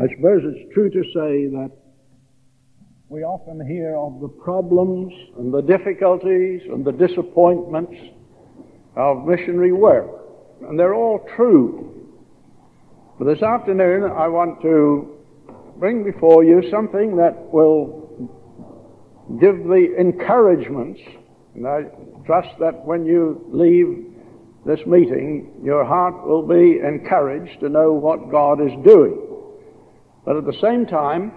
I suppose it's true to say that we often hear of the problems and the difficulties and the disappointments of missionary work, and they're all true. But this afternoon I want to bring before you something that will give the encouragements, and I trust that when you leave this meeting, your heart will be encouraged to know what God is doing. But at the same time,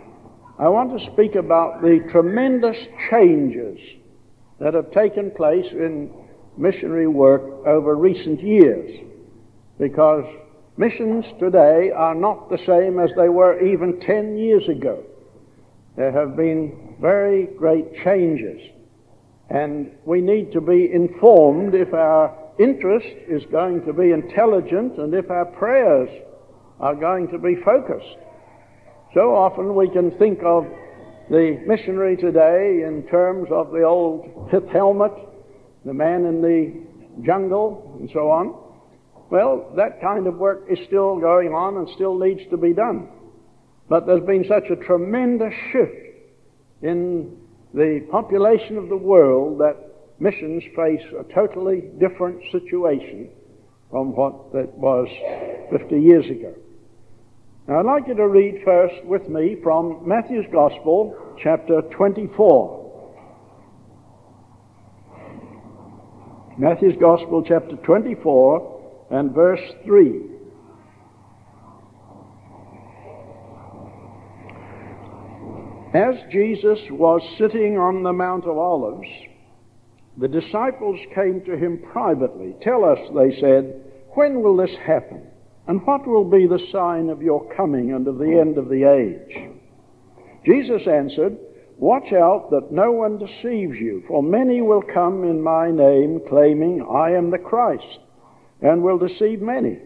I want to speak about the tremendous changes that have taken place in missionary work over recent years. Because missions today are not the same as they were even 10 years ago. There have been very great changes. And we need to be informed if our interest is going to be intelligent and if our prayers are going to be focused. So often we can think of the missionary today in terms of the old pith helmet, the man in the jungle, and so on. Well, that kind of work is still going on and still needs to be done. But there's been such a tremendous shift in the population of the world that missions face a totally different situation from what it was 50 years ago. Now, I'd like you to read first with me from Matthew's Gospel, chapter 24. Matthew's Gospel, chapter 24, and verse 3. As Jesus was sitting on the Mount of Olives, the disciples came to him privately. Tell us, they said, when will this happen? And what will be the sign of your coming and of the end of the age? Jesus answered, Watch out that no one deceives you, for many will come in my name, claiming, I am the Christ, and will deceive many.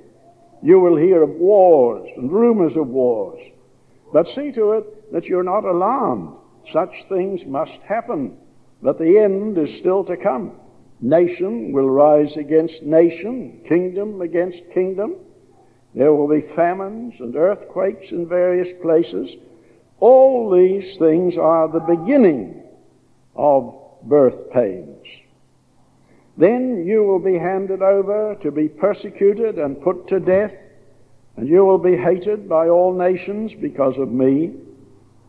You will hear of wars and rumors of wars. But see to it that you're not alarmed. Such things must happen, but the end is still to come. Nation will rise against nation, kingdom against kingdom. There will be famines and earthquakes in various places. All these things are the beginning of birth pains. Then you will be handed over to be persecuted and put to death, and you will be hated by all nations because of me.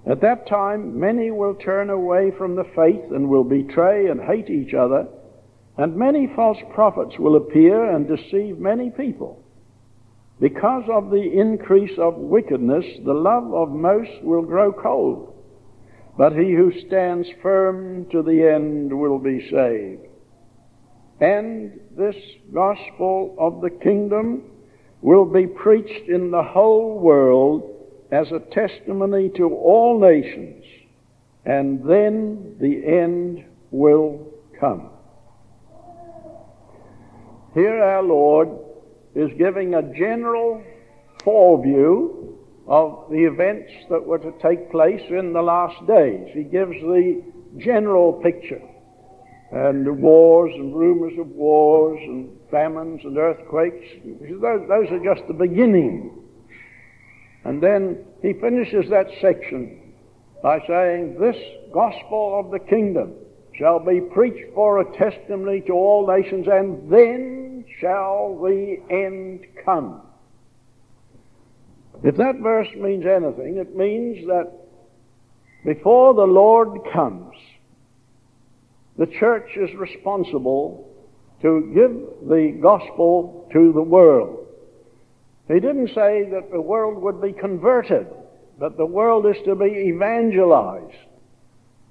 At that time, many will turn away from the faith and will betray and hate each other, and many false prophets will appear and deceive many people. Because of the increase of wickedness, the love of most will grow cold. But he who stands firm to the end will be saved. And this gospel of the kingdom will be preached in the whole world as a testimony to all nations, and then the end will come. Here our Lord is giving a general foreview of the events that were to take place in the last days. He gives the general picture. And wars and rumors of wars and famines and earthquakes, those, those are just the beginning. And then he finishes that section by saying, This gospel of the kingdom shall be preached for a testimony to all nations, and then shall the end come. If that verse means anything, it means that before the Lord comes, the church is responsible to give the gospel to the world. He didn't say that the world would be converted, but the world is to be evangelized.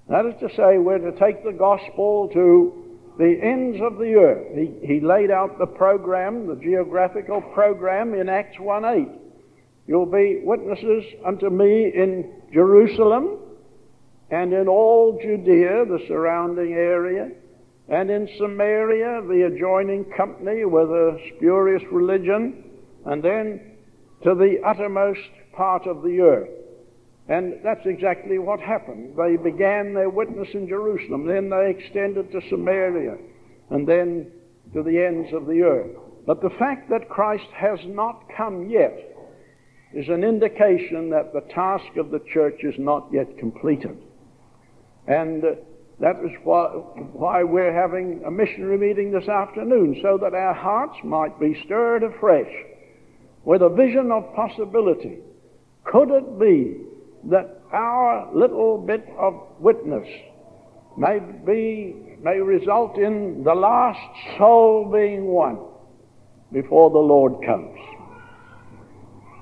That is to say, we're to take the gospel to the ends of the earth. He, he laid out the program, the geographical program in Acts 1 8. You'll be witnesses unto me in Jerusalem and in all Judea, the surrounding area, and in Samaria, the adjoining company with a spurious religion, and then to the uttermost part of the earth. And that's exactly what happened. They began their witness in Jerusalem, then they extended to Samaria, and then to the ends of the earth. But the fact that Christ has not come yet is an indication that the task of the church is not yet completed. And that is why, why we're having a missionary meeting this afternoon, so that our hearts might be stirred afresh with a vision of possibility. Could it be that our little bit of witness may be may result in the last soul being won before the Lord comes.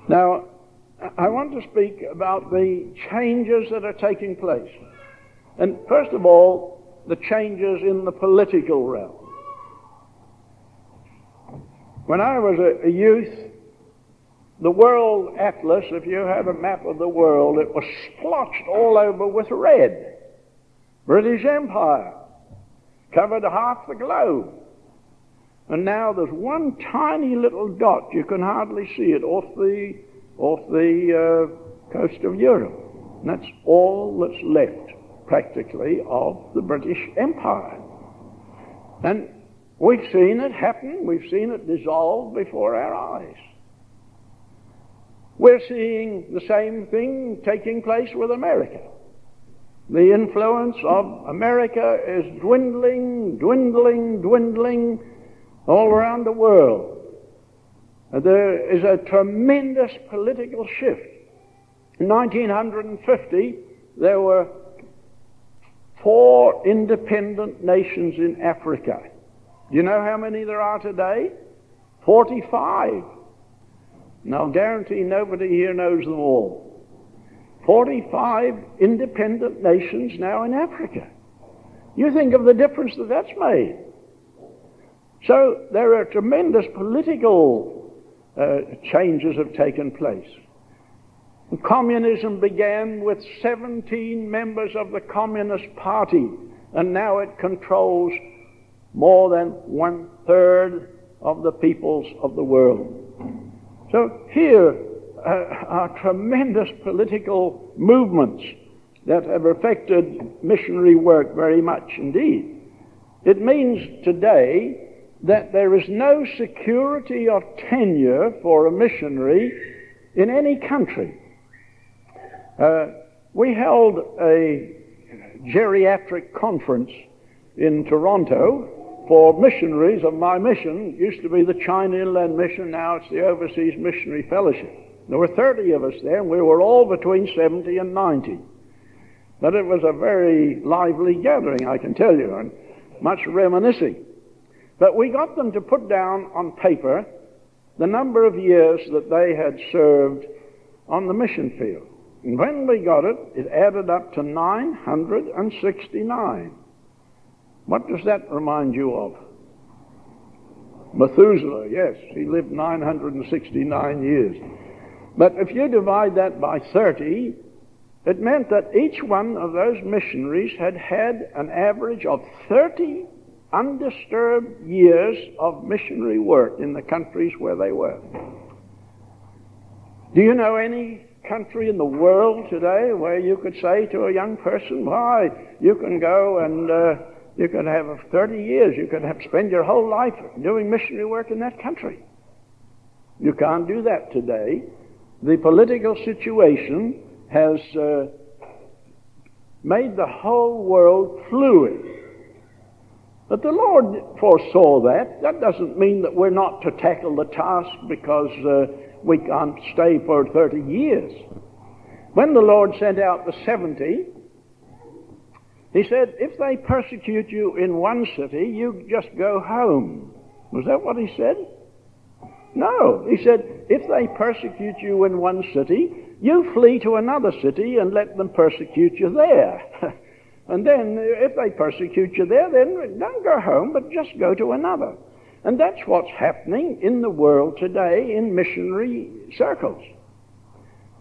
Now, I want to speak about the changes that are taking place. And first of all, the changes in the political realm. When I was a, a youth, the world atlas, if you have a map of the world, it was splotched all over with red. British Empire covered half the globe. And now there's one tiny little dot, you can hardly see it, off the, off the uh, coast of Europe. And that's all that's left, practically, of the British Empire. And we've seen it happen, we've seen it dissolve before our eyes. We're seeing the same thing taking place with America. The influence of America is dwindling, dwindling, dwindling all around the world. Uh, there is a tremendous political shift. In 1950, there were four independent nations in Africa. Do you know how many there are today? 45. Now, I'll guarantee nobody here knows them all. 45 independent nations now in Africa. You think of the difference that that's made. So there are tremendous political uh, changes have taken place. Communism began with 17 members of the Communist Party, and now it controls more than one third of the peoples of the world. So here uh, are tremendous political movements that have affected missionary work very much indeed. It means today that there is no security of tenure for a missionary in any country. Uh, we held a geriatric conference in Toronto for missionaries of my mission. Used to be the China Inland Mission, now it's the Overseas Missionary Fellowship. There were 30 of us there, and we were all between 70 and 90. But it was a very lively gathering, I can tell you, and much reminiscing. But we got them to put down on paper the number of years that they had served on the mission field. And when we got it, it added up to 969. What does that remind you of? Methuselah, yes, he lived 969 years. But if you divide that by 30, it meant that each one of those missionaries had had an average of 30 undisturbed years of missionary work in the countries where they were. Do you know any country in the world today where you could say to a young person, why, you can go and uh, you can have 30 years, you can have, spend your whole life doing missionary work in that country? You can't do that today the political situation has uh, made the whole world fluid. But the Lord foresaw that. That doesn't mean that we're not to tackle the task because uh, we can't stay for 30 years. When the Lord sent out the 70, He said, if they persecute you in one city, you just go home. Was that what He said? No. He said, if they persecute you in one city, you flee to another city and let them persecute you there. and then, if they persecute you there, then don't go home, but just go to another. And that's what's happening in the world today in missionary circles.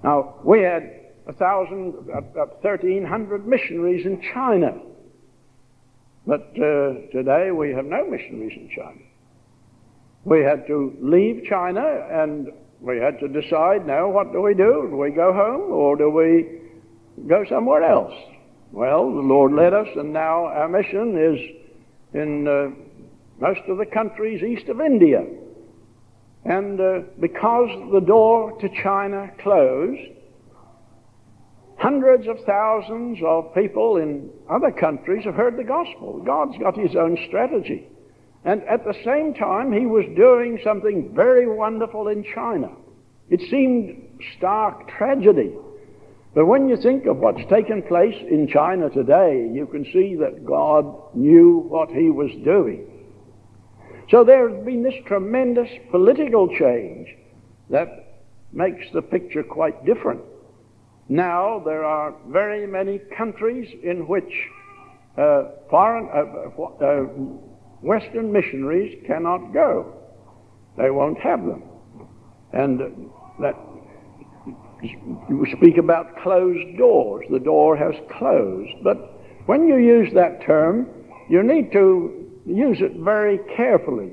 Now, we had a thousand, about thirteen hundred missionaries in China. But uh, today we have no missionaries in China. We had to leave China and we had to decide now what do we do? Do we go home or do we go somewhere else? Well, the Lord led us, and now our mission is in uh, most of the countries east of India. And uh, because the door to China closed, hundreds of thousands of people in other countries have heard the gospel. God's got his own strategy. And at the same time, he was doing something very wonderful in China. It seemed stark tragedy. But when you think of what's taken place in China today, you can see that God knew what he was doing. So there has been this tremendous political change that makes the picture quite different. Now there are very many countries in which uh, foreign, uh, uh, uh Western missionaries cannot go. They won't have them. And that you speak about closed doors. The door has closed. But when you use that term, you need to use it very carefully.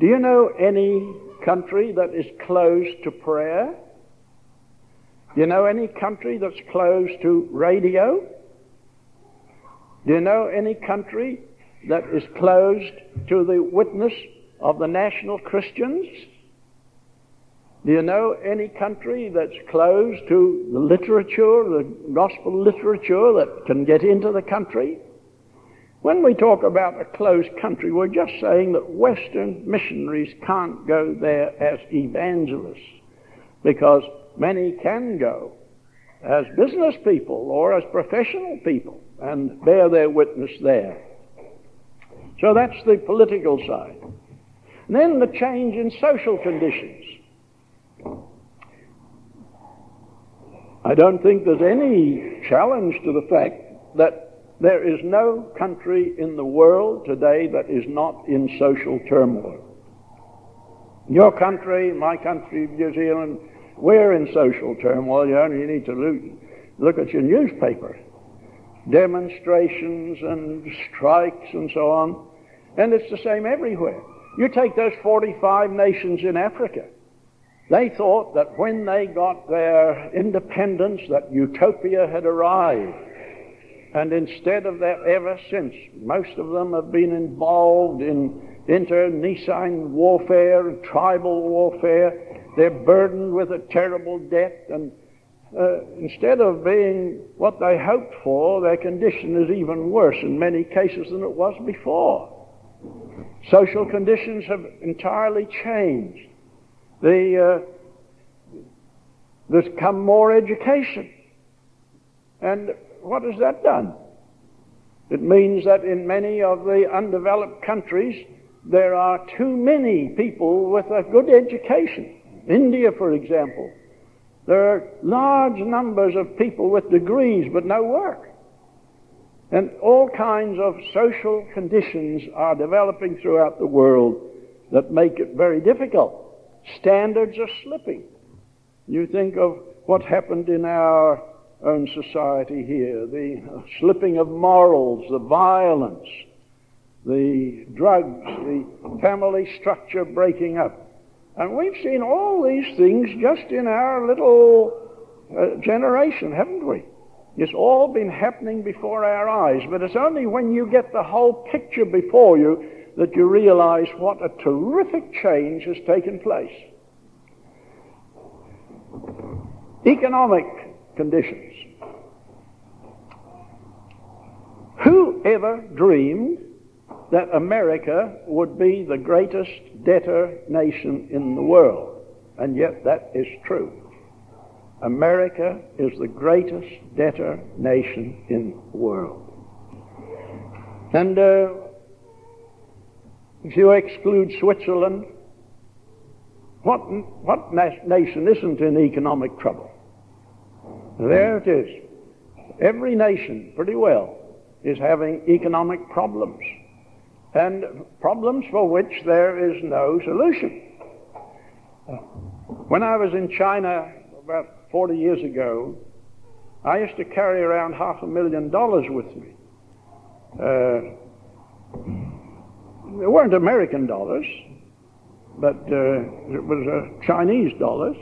Do you know any country that is closed to prayer? Do you know any country that's closed to radio? Do you know any country that is closed to the witness of the national Christians? Do you know any country that's closed to the literature, the gospel literature that can get into the country? When we talk about a closed country, we're just saying that Western missionaries can't go there as evangelists because many can go as business people or as professional people and bear their witness there. So that's the political side. And then the change in social conditions. I don't think there's any challenge to the fact that there is no country in the world today that is not in social turmoil. Your country, my country, New Zealand, we're in social turmoil. You only need to look at your newspaper. Demonstrations and strikes and so on. And it's the same everywhere. You take those 45 nations in Africa. They thought that when they got their independence, that utopia had arrived. And instead of that, ever since, most of them have been involved in internecine warfare tribal warfare. They're burdened with a terrible debt, and uh, instead of being what they hoped for, their condition is even worse in many cases than it was before. Social conditions have entirely changed the, uh, there's come more education. And what has that done? It means that in many of the undeveloped countries, there are too many people with a good education. India, for example, there are large numbers of people with degrees but no work. And all kinds of social conditions are developing throughout the world that make it very difficult Standards are slipping. You think of what happened in our own society here the slipping of morals, the violence, the drugs, the family structure breaking up. And we've seen all these things just in our little uh, generation, haven't we? It's all been happening before our eyes, but it's only when you get the whole picture before you that you realize what a terrific change has taken place. Economic conditions. Who ever dreamed that America would be the greatest debtor nation in the world? And yet that is true. America is the greatest debtor nation in the world. And uh, if you exclude Switzerland, what, what nation isn't in economic trouble? There it is. Every nation, pretty well, is having economic problems. And problems for which there is no solution. When I was in China about 40 years ago, I used to carry around half a million dollars with me. Uh, they weren't American dollars, but uh, it was uh, Chinese dollars.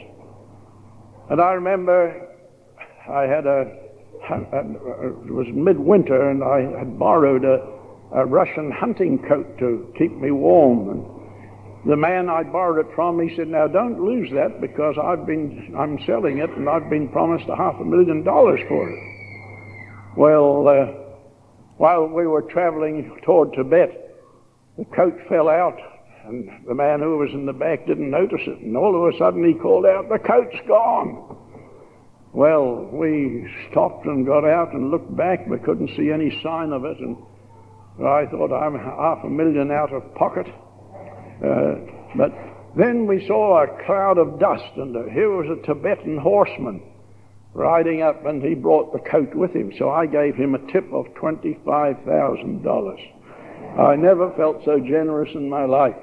And I remember I had a, a, it was midwinter, and I had borrowed a, a Russian hunting coat to keep me warm. And the man I borrowed it from, he said, now don't lose that because I've been, I'm selling it and I've been promised a half a million dollars for it. Well, uh, while we were traveling toward Tibet, the coat fell out and the man who was in the back didn't notice it. And all of a sudden he called out, the coat's gone. Well, we stopped and got out and looked back. We couldn't see any sign of it. And I thought I'm half a million out of pocket. Uh, but then we saw a cloud of dust, and here was a Tibetan horseman riding up, and he brought the coat with him. So I gave him a tip of $25,000. I never felt so generous in my life.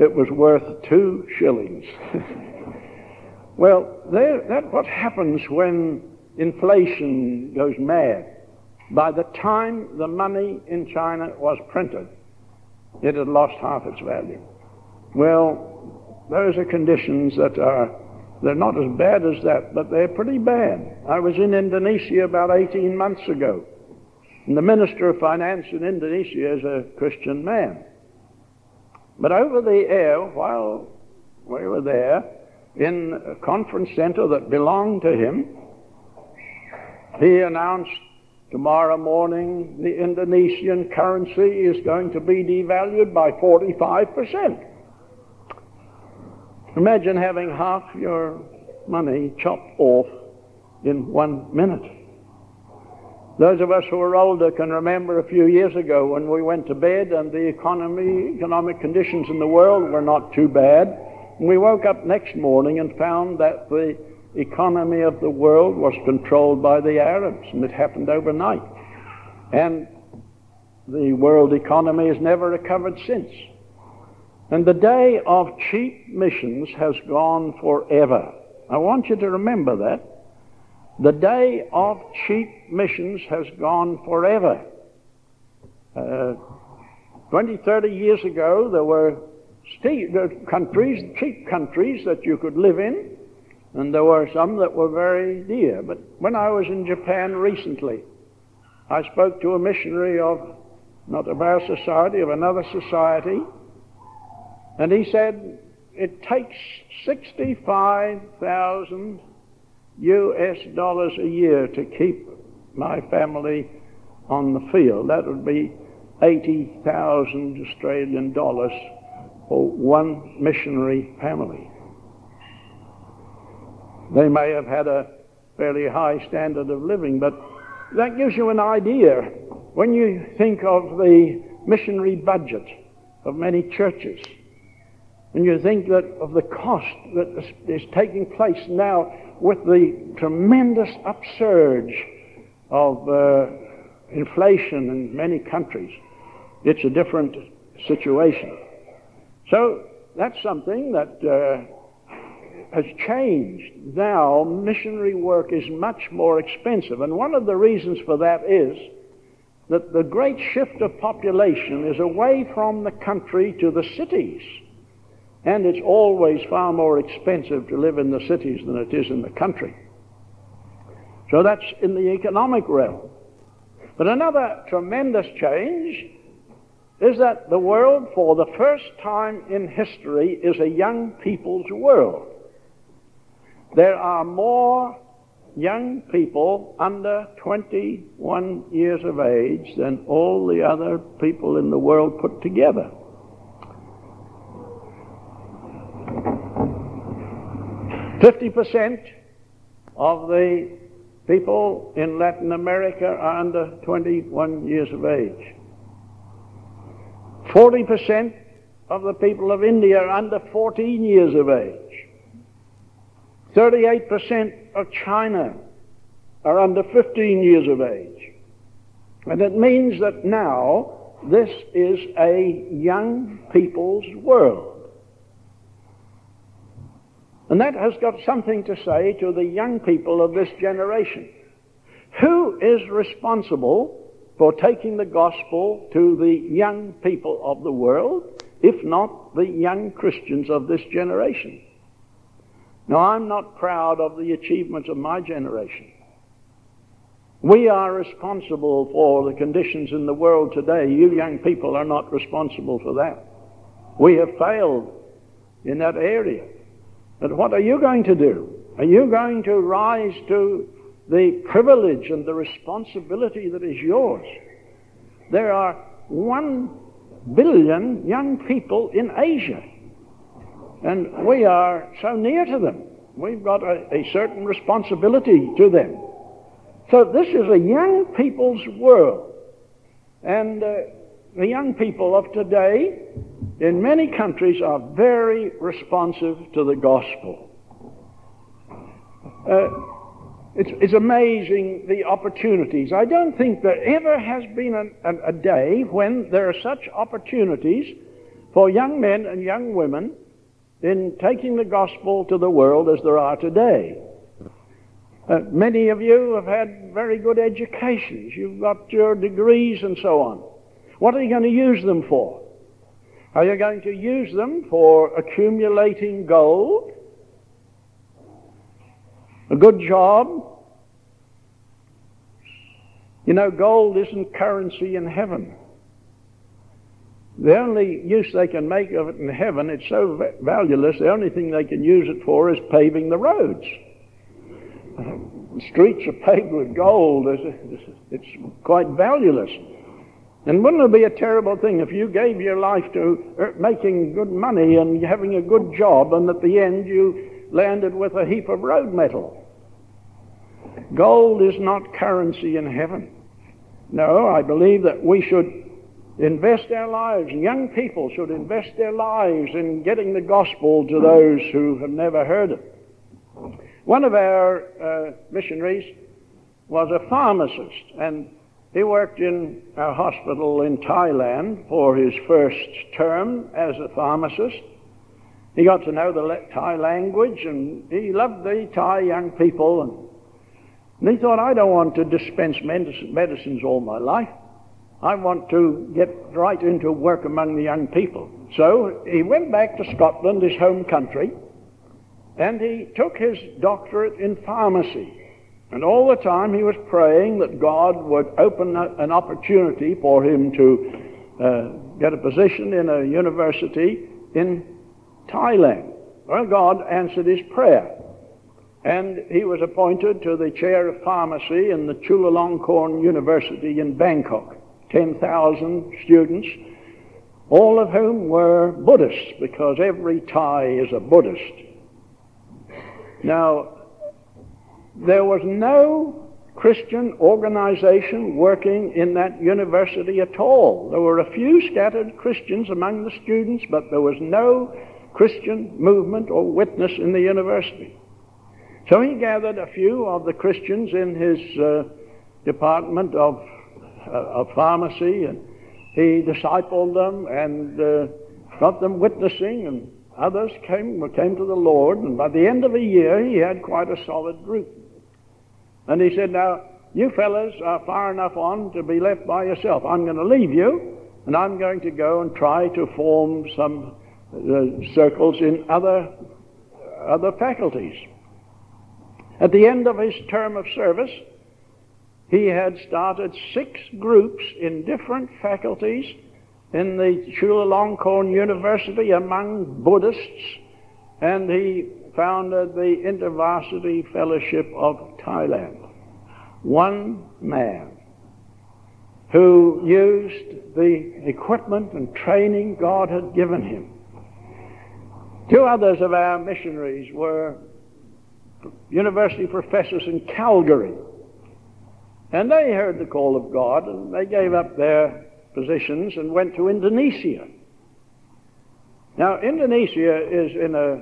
It was worth two shillings. well, there, that's what happens when inflation goes mad. By the time the money in China was printed, it had lost half its value. Well, those are conditions that are, they're not as bad as that, but they're pretty bad. I was in Indonesia about 18 months ago, and the Minister of Finance in Indonesia is a Christian man. But over the air, while we were there, in a conference center that belonged to him, he announced Tomorrow morning, the Indonesian currency is going to be devalued by 45%. Imagine having half your money chopped off in one minute. Those of us who are older can remember a few years ago when we went to bed and the economy, economic conditions in the world were not too bad. And we woke up next morning and found that the economy of the world was controlled by the Arabs, and it happened overnight. And the world economy has never recovered since. And the day of cheap missions has gone forever. I want you to remember that. The day of cheap missions has gone forever. Uh, 20, 30 years ago, there were countries, cheap countries that you could live in, and there were some that were very dear. But when I was in Japan recently, I spoke to a missionary of, not of our society, of another society, and he said, it takes 65,000 US dollars a year to keep my family on the field. That would be 80,000 Australian dollars for one missionary family. They may have had a fairly high standard of living, but that gives you an idea when you think of the missionary budget of many churches. And you think that of the cost that is taking place now with the tremendous upsurge of uh, inflation in many countries, it's a different situation. So that's something that uh, has changed. Now, missionary work is much more expensive. And one of the reasons for that is that the great shift of population is away from the country to the cities. And it's always far more expensive to live in the cities than it is in the country. So that's in the economic realm. But another tremendous change is that the world, for the first time in history, is a young people's world. There are more young people under 21 years of age than all the other people in the world put together. Fifty percent of the people in Latin America are under 21 years of age. Forty percent of the people of India are under 14 years of age. 38% of China are under 15 years of age. And it means that now this is a young people's world. And that has got something to say to the young people of this generation. Who is responsible for taking the gospel to the young people of the world, if not the young Christians of this generation? Now, I'm not proud of the achievements of my generation. We are responsible for the conditions in the world today. You young people are not responsible for that. We have failed in that area. But what are you going to do? Are you going to rise to the privilege and the responsibility that is yours? There are one billion young people in Asia, and we are so near to them. We've got a, a certain responsibility to them. So this is a young people's world. And uh, the young people of today in many countries are very responsive to the gospel. Uh, it's, it's, amazing the opportunities. I don't think there ever has been a, a, a day when there are such opportunities for young men and young women in taking the gospel to the world as there are today. Uh, many of you have had very good educations. You've got your degrees and so on. What are you going to use them for? Are you going to use them for accumulating gold? A good job? You know, gold isn't currency in heaven. The only use they can make of it in heaven, it's so valueless, the only thing they can use it for is paving the roads. The streets are paved with gold. It's quite valueless. And wouldn't it be a terrible thing if you gave your life to uh, making good money and having a good job, and at the end you landed with a heap of road metal? Gold is not currency in heaven. No, I believe that we should invest their lives, young people should invest their lives in getting the gospel to those who have never heard it. One of our uh, missionaries was a pharmacist, and he worked in a hospital in Thailand for his first term as a pharmacist. He got to know the Thai language, and he loved the Thai young people. And, and he thought, I don't want to dispense medicines all my life. I want to get right into work among the young people. So he went back to Scotland, his home country, and he took his doctorate in pharmacy. And all the time he was praying that God would open a, an opportunity for him to uh, get a position in a university in Thailand. Well, God answered his prayer. And he was appointed to the chair of pharmacy in the Chulalongkorn University in Bangkok. 10,000 students, all of whom were Buddhists, because every Thai is a Buddhist. Now, there was no Christian organization working in that university at all. There were a few scattered Christians among the students, but there was no Christian movement or witness in the university. So he gathered a few of the Christians in his uh, department of of pharmacy, and he discipled them and uh, got them witnessing, and others came came to the Lord. And by the end of a year, he had quite a solid group. And he said, "Now, you fellows are far enough on to be left by yourself. I'm going to leave you, and I'm going to go and try to form some uh, circles in other other faculties." At the end of his term of service, he had started six groups in different faculties in the Chulalongkorn University among Buddhists, and he founded the InterVarsity Fellowship of Thailand. One man who used the equipment and training God had given him. Two others of our missionaries were university professors in Calgary and they heard the call of God and they gave up their positions and went to Indonesia. Now, Indonesia is in a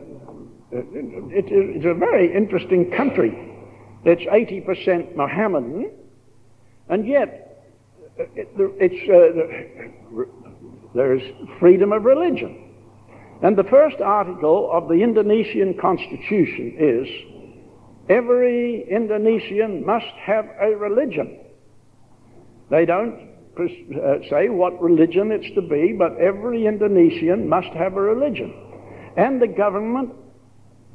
it's a very interesting country. It's 80% Mohammedan, and yet it's, uh, there's freedom of religion. And the first article of the Indonesian constitution is Every Indonesian must have a religion. They don't uh, say what religion it's to be, but every Indonesian must have a religion. And the government,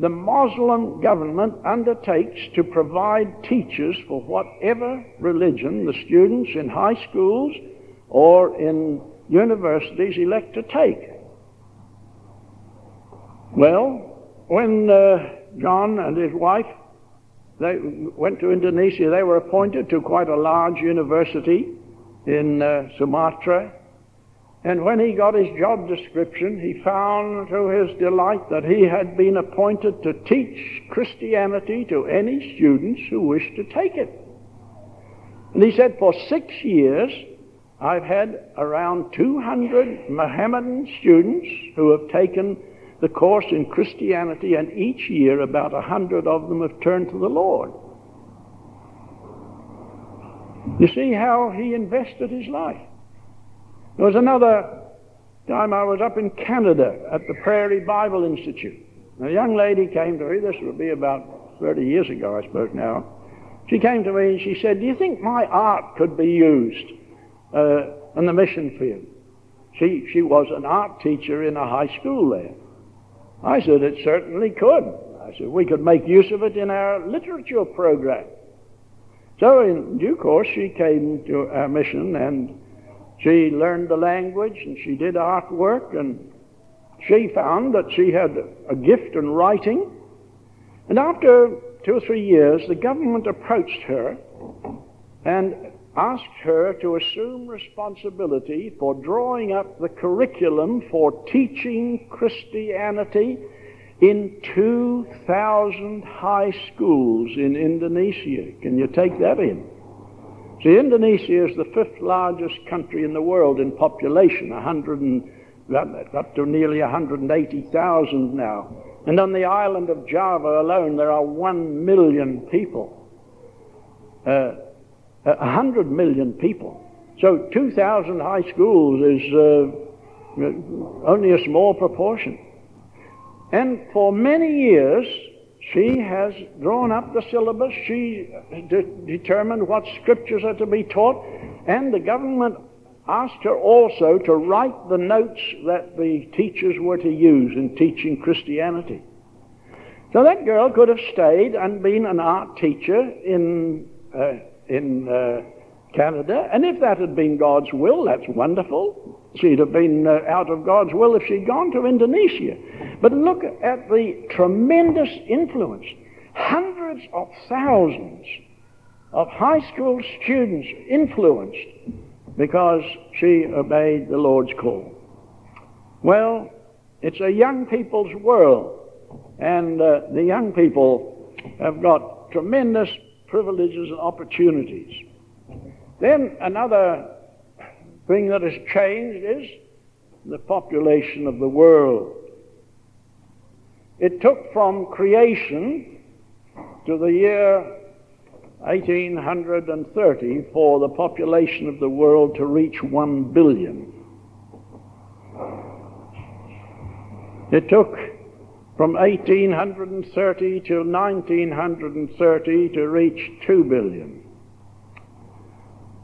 the Muslim government, undertakes to provide teachers for whatever religion the students in high schools or in universities elect to take. Well, when uh, John and his wife they went to Indonesia, they were appointed to quite a large university in uh, Sumatra. And when he got his job description, he found to his delight that he had been appointed to teach Christianity to any students who wished to take it. And he said, For six years, I've had around 200 Mohammedan students who have taken the course in Christianity, and each year about a hundred of them have turned to the Lord. You see how he invested his life. There was another time I was up in Canada at the Prairie Bible Institute. A young lady came to me, this would be about 30 years ago, I suppose now. She came to me and she said, Do you think my art could be used uh, in the mission field? She, she was an art teacher in a high school there. I said, It certainly could. I said, We could make use of it in our literature program. So, in due course, she came to our mission and she learned the language and she did artwork and she found that she had a gift in writing. And after two or three years, the government approached her and asked her to assume responsibility for drawing up the curriculum for teaching Christianity in 2,000 high schools in Indonesia. Can you take that in? See, Indonesia is the fifth largest country in the world in population, 100 and, up to nearly 180,000 now. And on the island of Java alone, there are 1 million people. Uh, 100 million people. So 2,000 high schools is uh, only a small proportion. And for many years, she has drawn up the syllabus. She de- determined what scriptures are to be taught. And the government asked her also to write the notes that the teachers were to use in teaching Christianity. So that girl could have stayed and been an art teacher in uh, in uh, Canada. And if that had been God's will, that's wonderful. She'd have been uh, out of God's will if she'd gone to Indonesia. But look at the tremendous influence. Hundreds of thousands of high school students influenced because she obeyed the Lord's call. Well, it's a young people's world, and uh, the young people have got tremendous privileges and opportunities. Then another thing that has changed is the population of the world. It took from creation to the year 1830 for the population of the world to reach 1 billion. It took from 1830 till 1930 to reach 2 billion.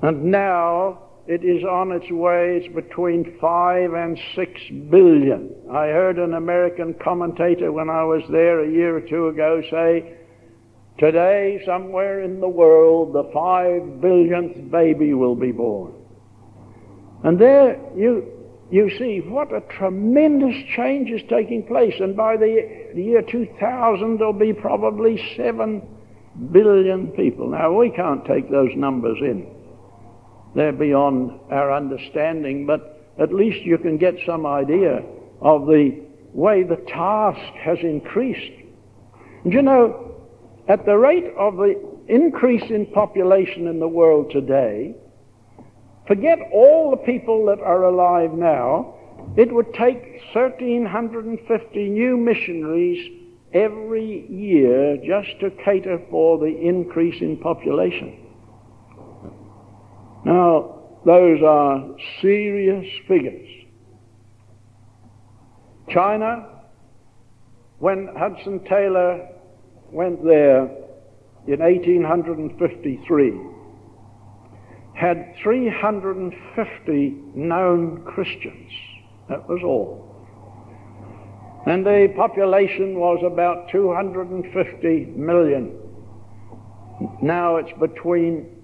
And now it is on its way, it's between 5 and 6 billion. I heard an American commentator when I was there a year or two ago say, Today, somewhere in the world, the five billionth baby will be born. And there you you see what a tremendous change is taking place. And by the, the year 2000, there'll be probably 7 billion people. Now, we can't take those numbers in. They're beyond our understanding, but at least you can get some idea of the way the task has increased. And you know, at the rate of the increase in population in the world today, Forget all the people that are alive now. It would take 1,350 new missionaries every year just to cater for the increase in population. Now, those are serious figures. China, when Hudson Taylor went there in 1853, had 350 known Christians. That was all. And the population was about 250 million. Now it's between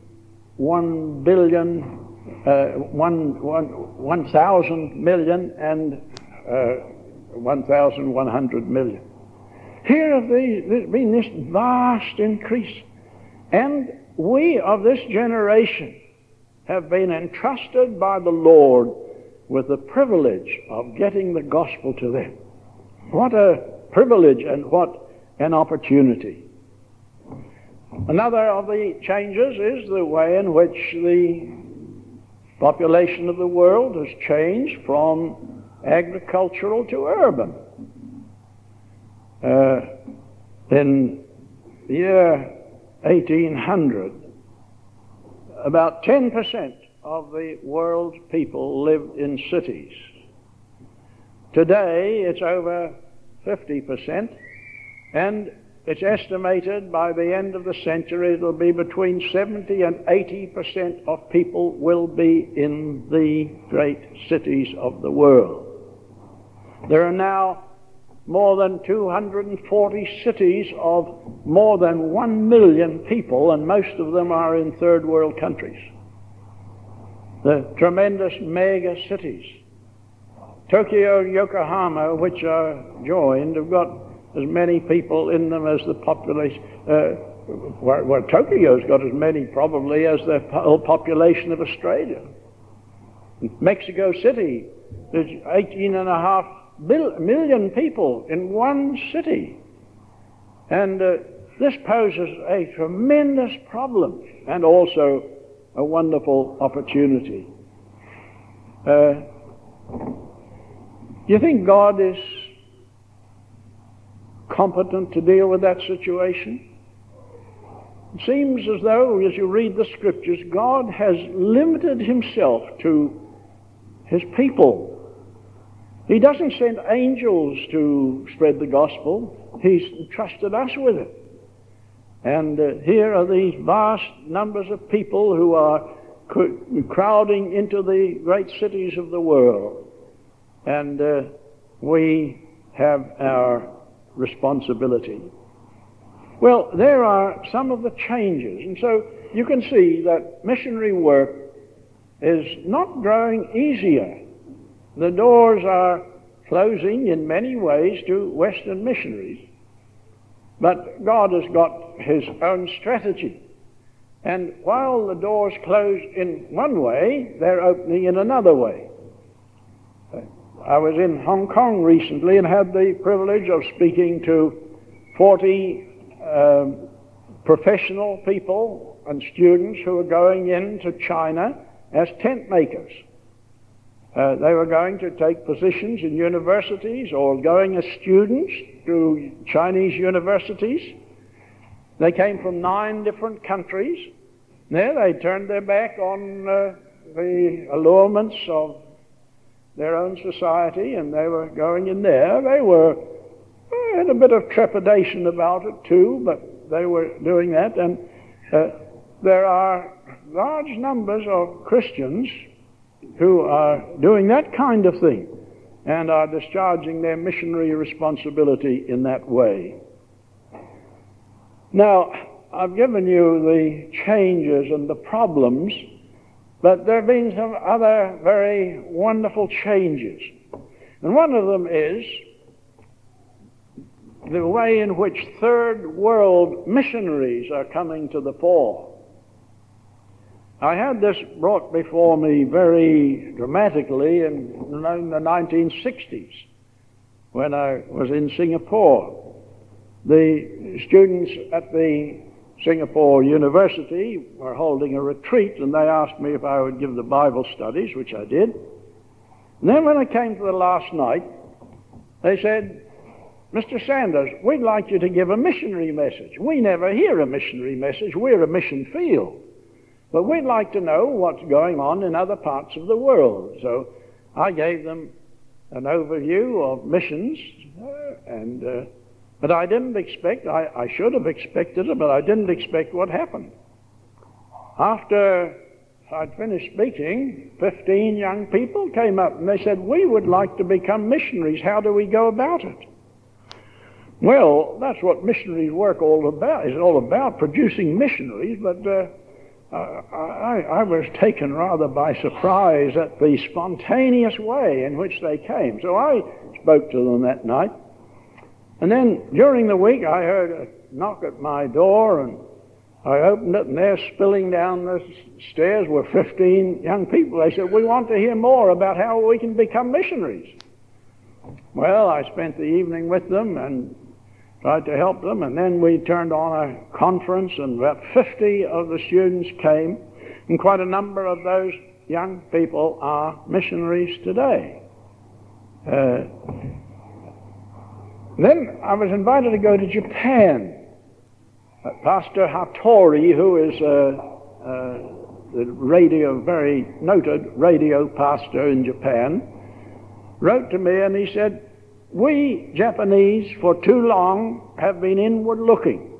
1 billion, uh, 1, 1, 1,000 million and uh, 1,100 million. Here have there's been this vast increase. And we of this generation have been entrusted by the Lord with the privilege of getting the gospel to them. What a privilege and what an opportunity. Another of the changes is the way in which the population of the world has changed from agricultural to urban. Uh, in the year 1800, about 10% of the world's people live in cities. Today, it's over 50%, and it's estimated by the end of the century it'll be between 70 and 80 percent of people will be in the great cities of the world. There are now more than 240 cities of more than 1 million people, and most of them are in third world countries. The tremendous mega cities. Tokyo, Yokohama, which are joined, have got as many people in them as the population. Uh, Tokyo's got as many probably as the whole population of Australia. Mexico City, there's 18 and a half million people in one city. And uh, this poses a tremendous problem and also a wonderful opportunity. Uh, you think God is competent to deal with that situation? It seems as though, as you read the scriptures, God has limited himself to his people he doesn't send angels to spread the gospel. He's entrusted us with it. And uh, here are these vast numbers of people who are crowding into the great cities of the world. And uh, we have our responsibility. Well, there are some of the changes. And so you can see that missionary work is not growing easier the doors are closing in many ways to Western missionaries. But God has got His own strategy. And while the doors close in one way, they're opening in another way. I was in Hong Kong recently and had the privilege of speaking to 40 um, professional people and students who are going into China as tent makers. Uh, they were going to take positions in universities or going as students to Chinese universities. They came from nine different countries. There they turned their back on uh, the allurements of their own society and they were going in there. They were uh, had a bit of trepidation about it too, but they were doing that. And uh, there are large numbers of Christians who are doing that kind of thing and are discharging their missionary responsibility in that way. Now, I've given you the changes and the problems, but there have been some other very wonderful changes. And one of them is the way in which third world missionaries are coming to the fore. I had this brought before me very dramatically in, in the 1960s when I was in Singapore. The students at the Singapore University were holding a retreat and they asked me if I would give the Bible studies, which I did. And then when I came to the last night, they said, Mr. Sanders, we'd like you to give a missionary message. We never hear a missionary message. We're a mission field. But we'd like to know what's going on in other parts of the world. So I gave them an overview of missions, uh, and uh, but I didn't expect. I, I should have expected it, but I didn't expect what happened. After I'd finished speaking, 15 young people came up and they said, We would like to become missionaries. How do we go about it? Well, that's what missionaries work all about. It's all about producing missionaries, but uh, Uh, I, I, was taken rather by surprise at the spontaneous way in which they came. So I spoke to them that night. And then during the week, I heard a knock at my door, and I opened it, and there, spilling down the stairs, were 15 young people. They said, We want to hear more about how we can become missionaries. Well, I spent the evening with them and tried to help them, and then we turned on a conference, and about 50 of the students came, and quite a number of those young people are missionaries today. Uh, then I was invited to go to Japan. Uh, Pastor Hattori, who is a, a radio, very noted radio pastor in Japan, wrote to me and he said, We Japanese for too long have been inward looking.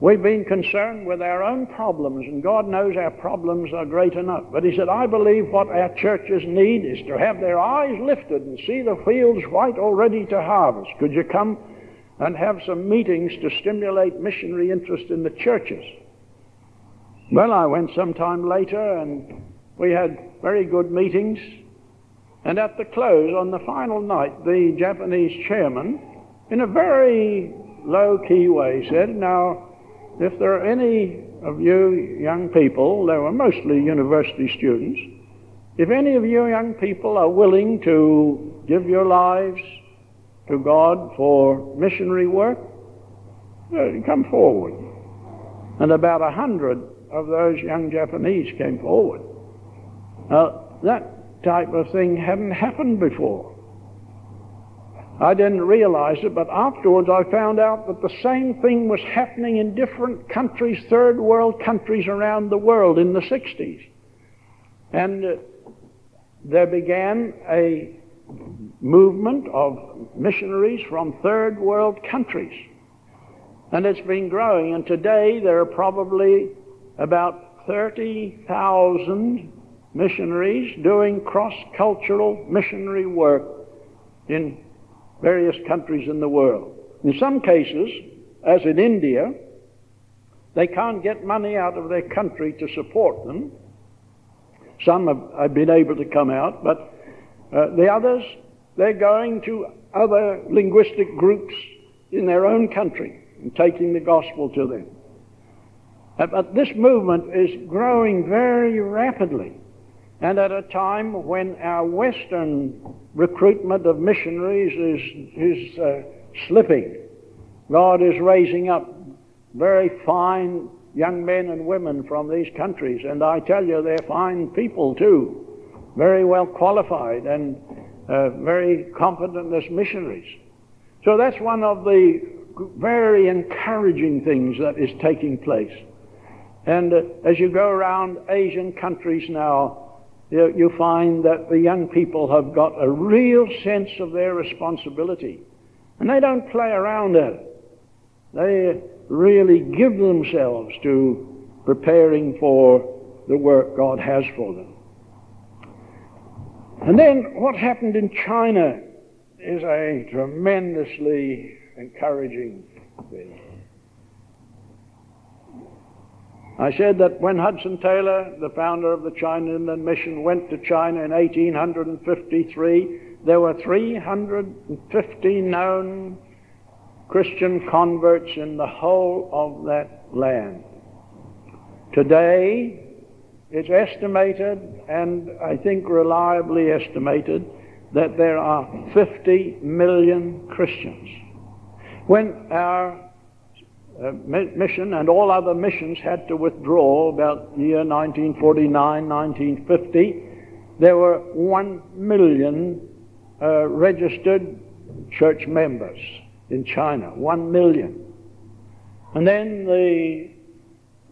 We've been concerned with our own problems, and God knows our problems are great enough. But he said, I believe what our churches need is to have their eyes lifted and see the fields white already to harvest. Could you come and have some meetings to stimulate missionary interest in the churches? Well, I went sometime later, and we had very good meetings. And at the close, on the final night, the Japanese chairman, in a very low key way, said, Now, if there are any of you young people, they were mostly university students, if any of you young people are willing to give your lives to God for missionary work, uh, come forward. And about a hundred of those young Japanese came forward. That type of thing hadn't happened before. I didn't realize it, but afterwards I found out that the same thing was happening in different countries, third world countries around the world in the 60s. And uh, there began a movement of missionaries from third world countries. And it's been growing, and today there are probably about 30,000 missionaries doing cross cultural missionary work in various countries in the world. In some cases, as in India, they can't get money out of their country to support them. Some have, have been able to come out, but uh, the others, they're going to other linguistic groups in their own country and taking the gospel to them. Uh, but this movement is growing very rapidly. And at a time when our Western recruitment of missionaries is, is uh, slipping, God is raising up very fine young men and women from these countries. And I tell you, they're fine people too, very well qualified and uh, very competent as missionaries. So that's one of the very encouraging things that is taking place. And uh, as you go around Asian countries now, you, you find that the young people have got a real sense of their responsibility. And they don't play around at it. They really give themselves to preparing for the work God has for them. And then what happened in China is a tremendously encouraging thing. I said that when Hudson Taylor, the founder of the China Inland Mission, went to China in 1853, there were 350 known Christian converts in the whole of that land. Today, it's estimated, and I think reliably estimated, that there are 50 million Christians. When our uh, mission and all other missions had to withdraw about year 1949, 1950. There were one million uh, registered church members in China, one million. And then the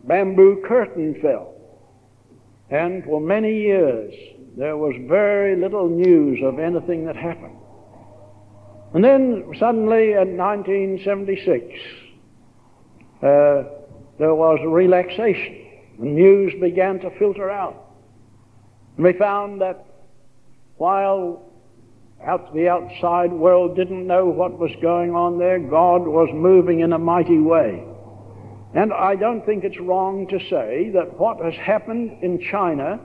bamboo curtain fell. And for many years, there was very little news of anything that happened. And then suddenly in 1976, uh, there was relaxation. The news began to filter out. And we found that while out the outside world didn't know what was going on there, God was moving in a mighty way. And I don't think it's wrong to say that what has happened in China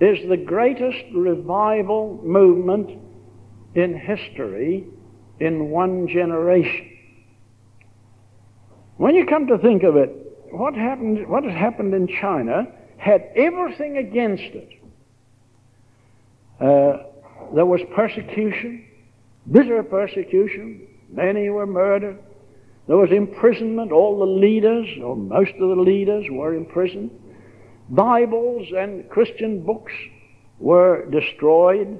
is the greatest revival movement in history in one generation. When you come to think of it, what happened, what has happened in China had everything against it. Uh, there was persecution, bitter persecution. Many were murdered. There was imprisonment. All the leaders, or most of the leaders, were imprisoned. Bibles and Christian books were destroyed.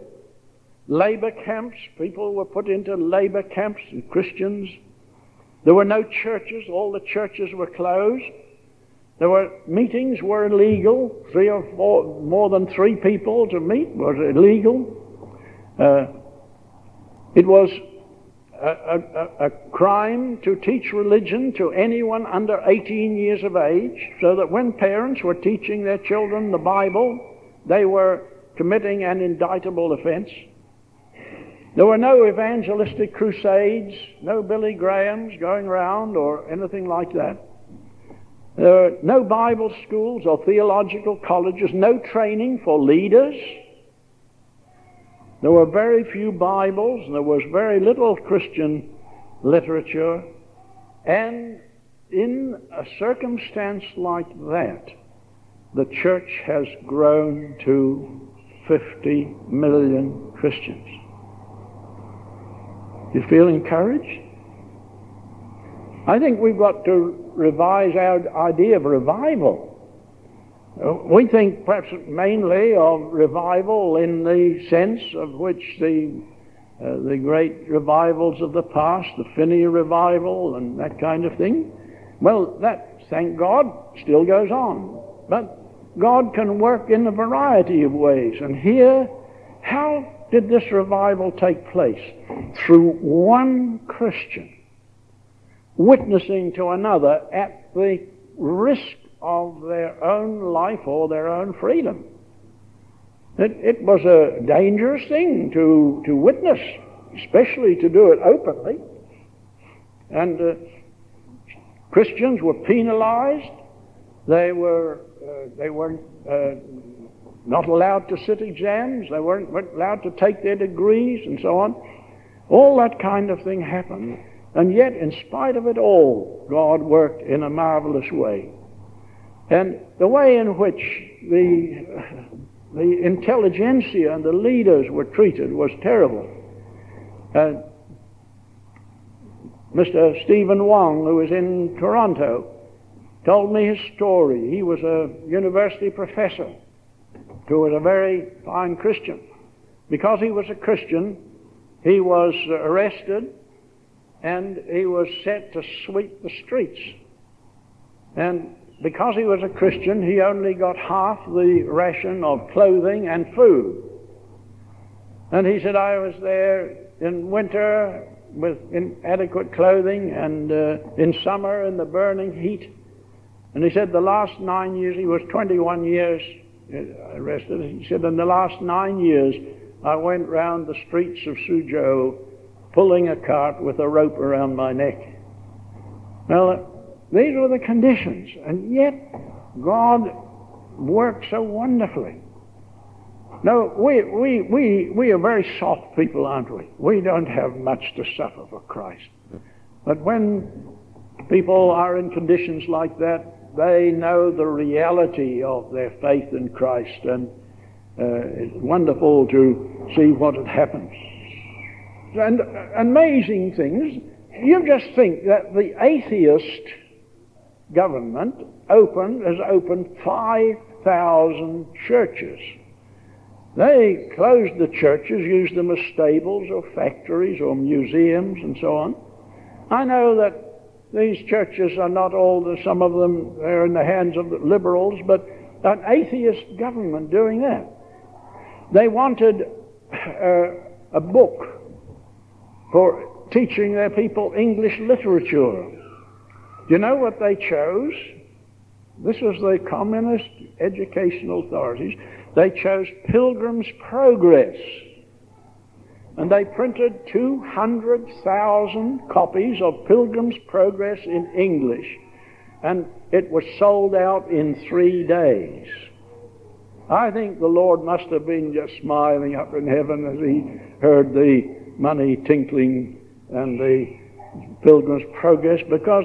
Labor camps, people were put into labor camps, and Christians. There were no churches, all the churches were closed. There were meetings were illegal. Three or four, more than three people to meet was illegal. Uh, it was a, a, a, crime to teach religion to anyone under 18 years of age, so that when parents were teaching their children the Bible, they were committing an indictable offense. There were no evangelistic crusades, no Billy Grahams going around or anything like that. There were no Bible schools or theological colleges, no training for leaders. There were very few Bibles, and there was very little Christian literature. And in a circumstance like that, the church has grown to 50 million Christians. You feel encouraged? I think we've got to revise our idea of revival. We think perhaps mainly of revival in the sense of which the, uh, the great revivals of the past, the Finney revival and that kind of thing. Well, that, thank God, still goes on. But God can work in a variety of ways. And here, how did this revival take place? Through one Christian witnessing to another at the risk of their own life or their own freedom. It, it was a dangerous thing to, to witness, especially to do it openly. And uh, Christians were penalized. They were, uh, they weren't uh, not allowed to sit exams. They weren't, weren't allowed to take their degrees and so on. All that kind of thing happened. And yet, in spite of it all, God worked in a marvelous way. And the way in which the, the intelligentsia and the leaders were treated was terrible. Uh, Mr. Stephen Wong, who was in Toronto, told me his story. He was a university professor who was a very fine Christian. Because he was a Christian, he was arrested and he was set to sweep the streets. And because he was a Christian, he only got half the ration of clothing and food. And he said, I was there in winter with inadequate clothing and uh, in summer in the burning heat. And he said the last nine years, he was 21 years Uh, arrested. He said, in the last nine years, I went round the streets of Suzhou pulling a cart with a rope around my neck. Well, uh, these were the conditions, and yet God worked so wonderfully. No, we, we, we, we are very soft people, aren't we? We don't have much to suffer for Christ. But when people are in conditions like that, they know the reality of their faith in Christ, and uh, it's wonderful to see what had happened. And amazing things. You just think that the atheist government opened, has opened 5,000 churches. They closed the churches, used them as stables or factories or museums and so on. I know that these churches are not all, the, some of them are in the hands of the liberals, but an atheist government doing that. They wanted uh, a book for teaching their people English literature. Do you know what they chose? This was the communist educational authorities. They chose Pilgrim's Progress. And they printed 200,000 copies of Pilgrim's Progress in English. And it was sold out in three days. I think the Lord must have been just smiling up in heaven as he heard the money tinkling and the Pilgrim's Progress because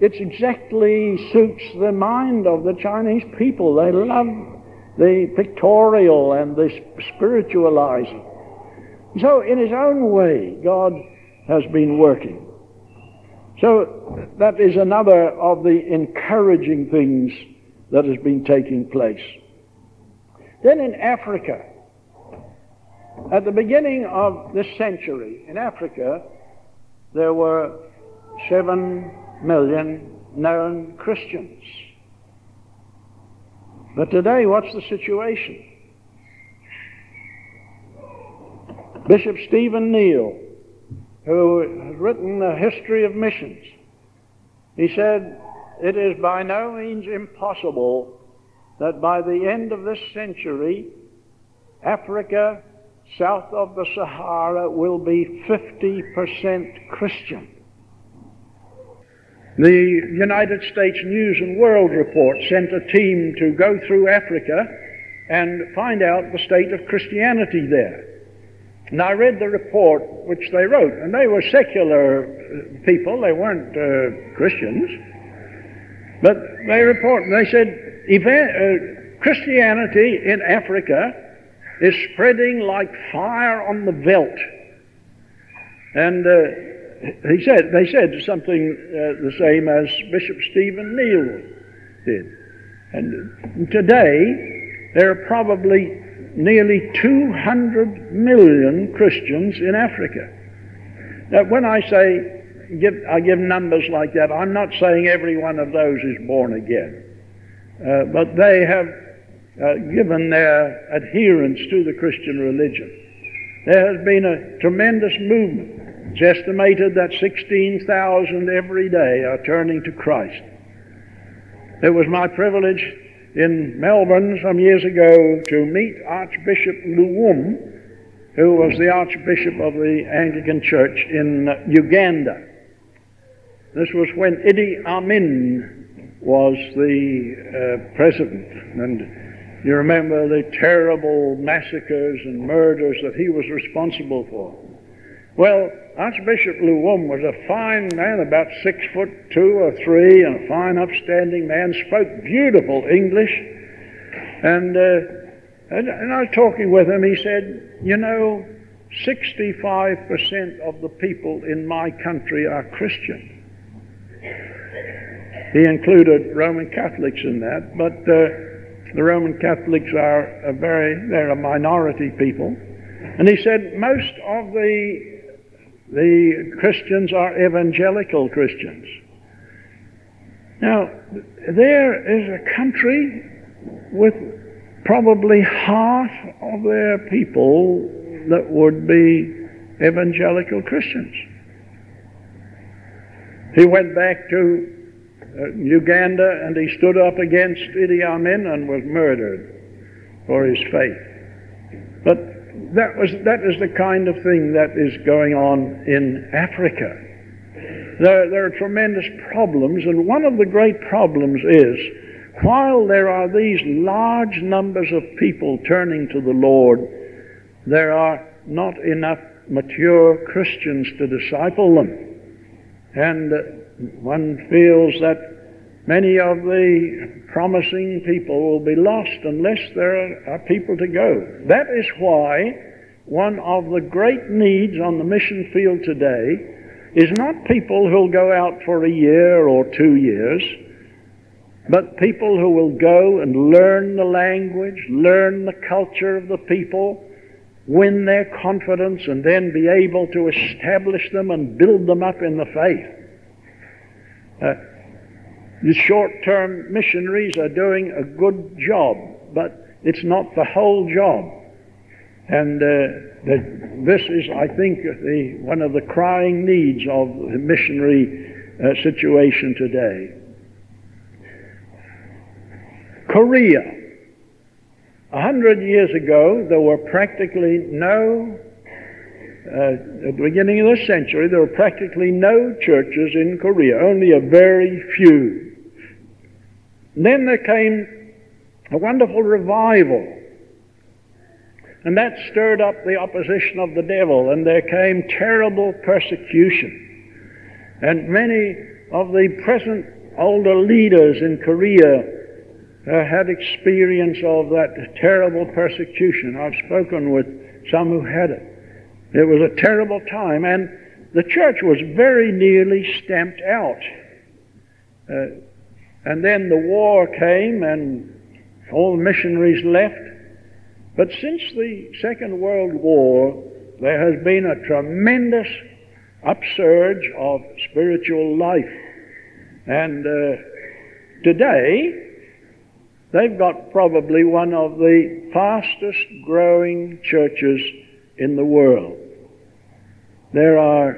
it exactly suits the mind of the Chinese people. They love the pictorial and the spiritualizing. So, in his own way, God has been working. So, that is another of the encouraging things that has been taking place. Then in Africa, at the beginning of this century, in Africa, there were seven million known Christians. But today, what's the situation? Bishop Stephen Neill, who has written a history of missions, he said, It is by no means impossible that by the end of this century, Africa south of the Sahara will be 50% Christian. The United States News and World Report sent a team to go through Africa and find out the state of Christianity there. And I read the report which they wrote, and they were secular people, they weren't uh, Christians. But they report, and they said, uh, Christianity in Africa is spreading like fire on the veldt. And uh, he said, they said something uh, the same as Bishop Stephen Neill did. And today, there are probably nearly 200 million Christians in Africa. Now, when I say give, I give numbers like that, I'm not saying every one of those is born again. Uh, but they have uh, given their adherence to the Christian religion. There has been a tremendous movement. It's estimated that 16,000 every day are turning to Christ. It was my privilege in Melbourne some years ago to meet Archbishop Luwum, who was the Archbishop of the Anglican Church in Uganda. This was when Idi Amin was the uh, president, and you remember the terrible massacres and murders that he was responsible for. Well, Archbishop Luwum was a fine man, about six foot two or three, and a fine, upstanding man, spoke beautiful English. And, uh, and, and I was talking with him. He said, You know, 65% of the people in my country are Christian. He included Roman Catholics in that, but uh, the Roman Catholics are a very, they're a minority people. And he said most of the the Christians are evangelical Christians. Now, there is a country with probably half of their people that would be evangelical Christians. He went back to uh, Uganda and he stood up against Idi Amin and was murdered for his faith. But that, was, that is the kind of thing that is going on in Africa. There, there are tremendous problems, and one of the great problems is while there are these large numbers of people turning to the Lord, there are not enough mature Christians to disciple them. And uh, one feels that many of the promising people will be lost unless there are, people to go. That is why one of the great needs on the mission field today is not people who'll go out for a year or two years, but people who will go and learn the language, learn the culture of the people, win their confidence, and then be able to establish them and build them up in the faith. Uh, the short term missionaries are doing a good job, but it's not the whole job. And uh, the, this is, I think, the, one of the crying needs of the missionary uh, situation today. Korea. A hundred years ago, there were practically no uh, at the beginning of the century, there were practically no churches in Korea, only a very few. And then there came a wonderful revival And that stirred up the opposition of the devil, and there came terrible persecution. And many of the present older leaders in Korea uh, had experience of that terrible persecution. I've spoken with some who had it. It was a terrible time, and the church was very nearly stamped out. Uh, and then the war came, and all the missionaries left. But since the Second World War, there has been a tremendous upsurge of spiritual life. And uh, today, they've got probably one of the fastest growing churches in the world. There are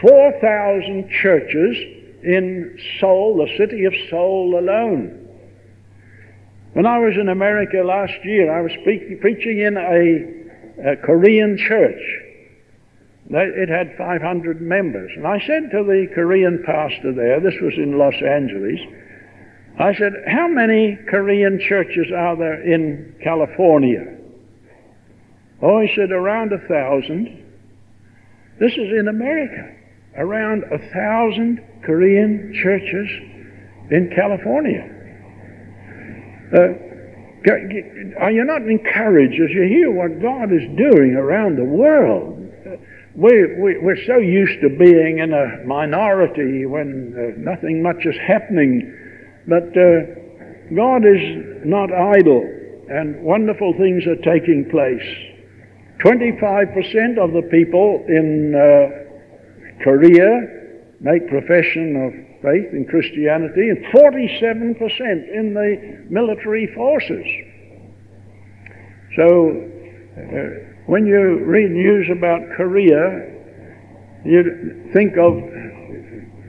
4,000 churches in Seoul, the city of Seoul alone. When I was in America last year, I was preaching in a, a Korean church. It had 500 members. And I said to the Korean pastor there, this was in Los Angeles, I said, How many Korean churches are there in California? Oh, he said, Around a thousand. This is in America. Around a thousand Korean churches in California. Uh, are you not encouraged as you hear what God is doing around the world? We, we, we're so used to being in a minority when uh, nothing much is happening. But uh, God is not idle, and wonderful things are taking place. 25% of the people in uh, Korea make profession of faith in Christianity, and 47% in the military forces. So, uh, when you read news about Korea, you think of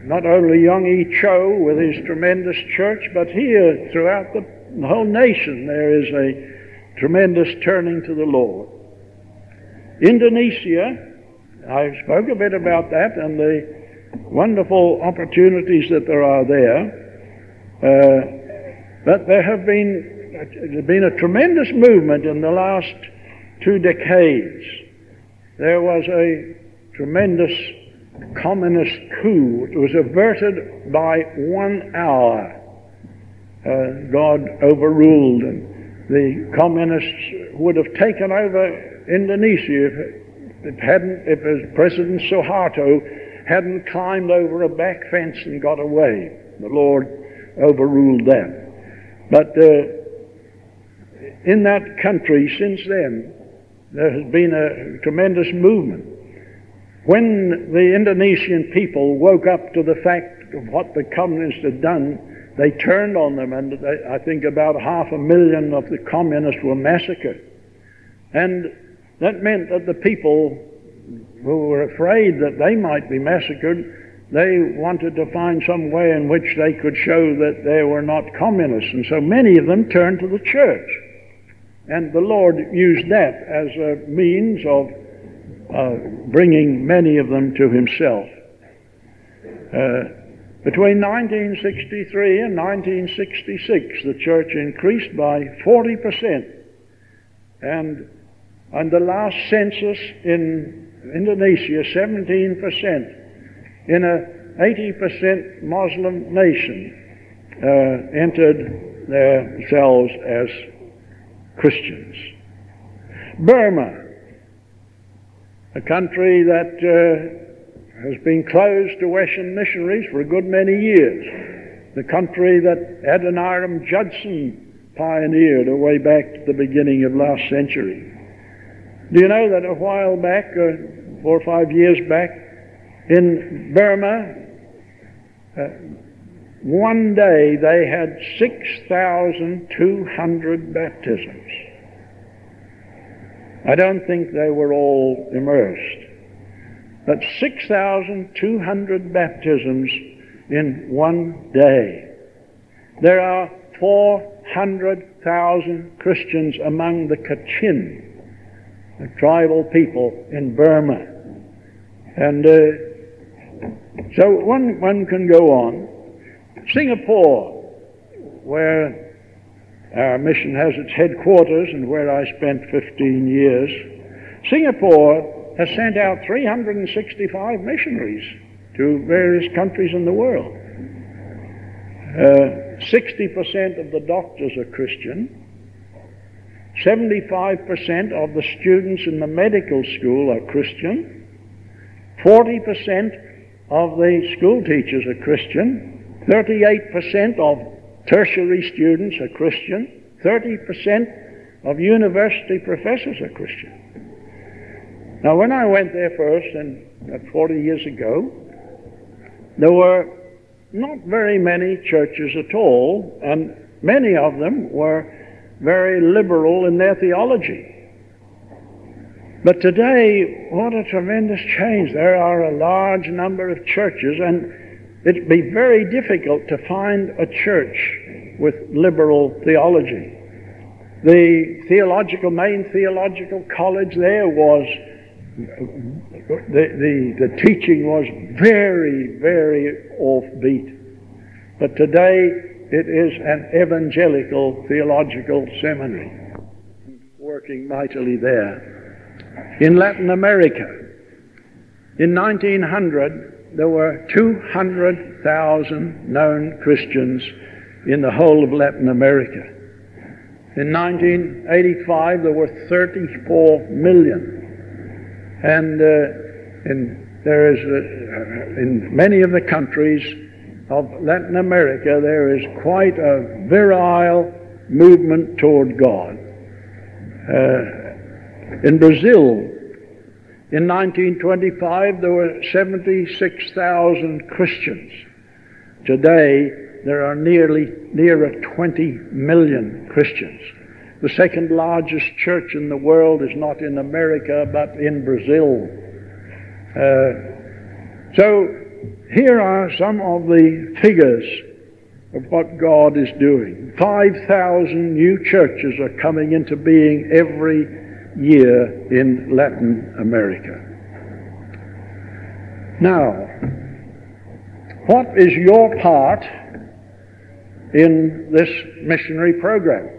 not only Young E Cho with his tremendous church, but here throughout the, the whole nation there is a tremendous turning to the Lord. Indonesia, I spoke a bit about that and the wonderful opportunities that there are there. Uh, but there have been there's been a tremendous movement in the last two decades. There was a tremendous communist coup. It was averted by one hour. Uh, God overruled, and the communists would have taken over Indonesia if it hadn't, if President Suharto hadn't climbed over a back fence and got away. The Lord overruled them. But uh, in that country since then, there has been a tremendous movement. When the Indonesian people woke up to the fact of what the communists had done, they turned on them, and they, I think about half a million of the communists were massacred. And that meant that the people who were afraid that they might be massacred, they wanted to find some way in which they could show that they were not communists. And so many of them turned to the church. And the Lord used that as a means of uh, bringing many of them to Himself. Uh, between 1963 and 1966, the church increased by 40%. And on the last census in Indonesia, 17%. In a 80% Muslim nation, uh, entered themselves as Christians. Burma, a country that uh, has been closed to Western missionaries for a good many years. The country that Adoniram Judson pioneered way back to the beginning of last century. Do you know that a while back, uh, four or five years back, in Burma, uh, one day they had 6,200 baptisms. I don't think they were all immersed, but 6,200 baptisms in one day. There are 400,000 Christians among the Kachin a tribal people in Burma. And uh, so one, one can go on. Singapore, where our mission has its headquarters and where I spent 15 years. Singapore has sent out 365 missionaries to various countries in the world. Uh, 60% of the doctors are Christian. 75% of the students in the medical school are Christian. 40% of the school teachers are Christian. 38% of tertiary students are Christian. 30% of university professors are Christian. Now, when I went there first, and 40 years ago, there were not very many churches at all, and many of them were very liberal in their theology. But today, what a tremendous change. There are a large number of churches, and it'd be very difficult to find a church with liberal theology. The theological, main theological college there was, the, the, the teaching was very, very offbeat. But today, it is an evangelical theological seminary, working mightily there. In Latin America, in 1900, there were 200,000 known Christians in the whole of Latin America. In 1985, there were 34 million. And uh, in, there is, uh, in many of the countries, of Latin America, there is quite a virile movement toward God. Uh, in Brazil, in 1925, there were 76,000 Christians. Today, there are nearly nearer 20 million Christians. The second largest church in the world is not in America, but in Brazil. Uh, so here are some of the figures of what God is doing. 5,000 new churches are coming into being every year in Latin America. Now, what is your part in this missionary program?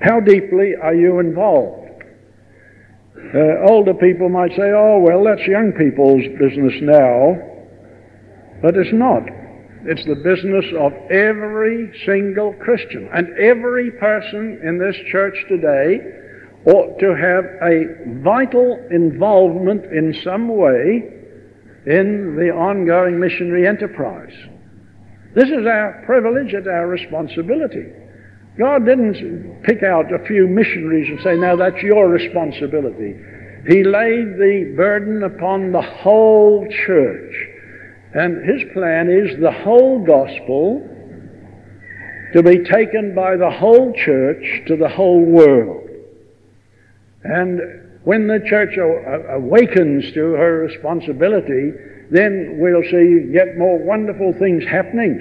How deeply are you involved? Uh, older people might say, oh, well, that's young people's business now. But it's not. It's the business of every single Christian. And every person in this church today ought to have a vital involvement in some way in the ongoing missionary enterprise. This is our privilege, and our responsibility. God didn't pick out a few missionaries and say, now that's your responsibility. He laid the burden upon the whole church. And his plan is the whole gospel to be taken by the whole church to the whole world. And when the church awakens to her responsibility, then we'll see yet more wonderful things happening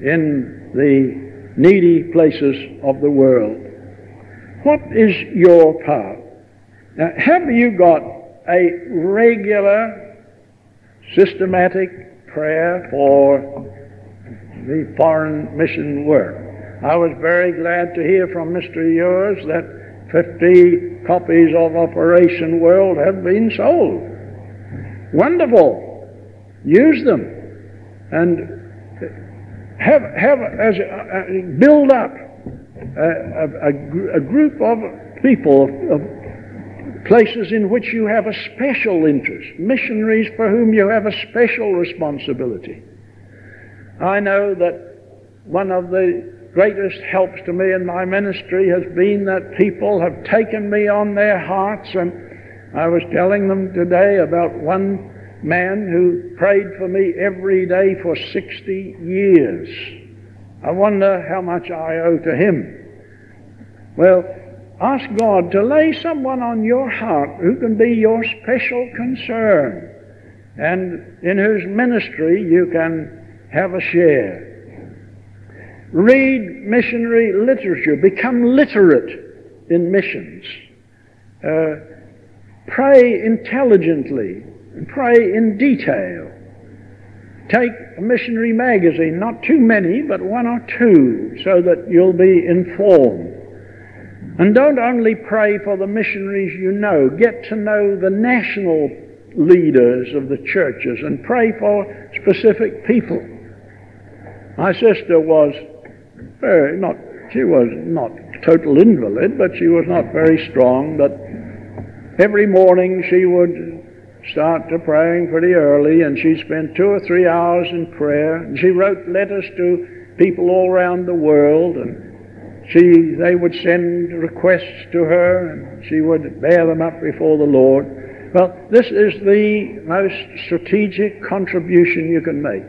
in the needy places of the world. What is your part? Now, have you got a regular, systematic prayer for the foreign mission work. I was very glad to hear from Mr. Yours that 50 copies of Operation World have been sold. Wonderful. Use them and have, have as a, build up a, a, a, group of people, of places in which you have a special interest, missionaries for whom you have a special responsibility. I know that one of the greatest helps to me in my ministry has been that people have taken me on their hearts, and I was telling them today about one man who prayed for me every day for 60 years. I wonder how much I owe to him. Well, Ask God to lay someone on your heart who can be your special concern and in whose ministry you can have a share. Read missionary literature. Become literate in missions. Uh, pray intelligently and pray in detail. take a missionary magazine, not too many, but one or two, so that you'll be informed. And don't only pray for the missionaries you know, get to know the national leaders of the churches and pray for specific people. My sister was very, not, she was not total invalid, but she was not very strong, but every morning she would start to praying pretty early, and she spent two or three hours in prayer. And she wrote letters to people all around the world, and she they would send requests to her, and she would bear them up before the Lord. Well, this is the most strategic contribution you can make.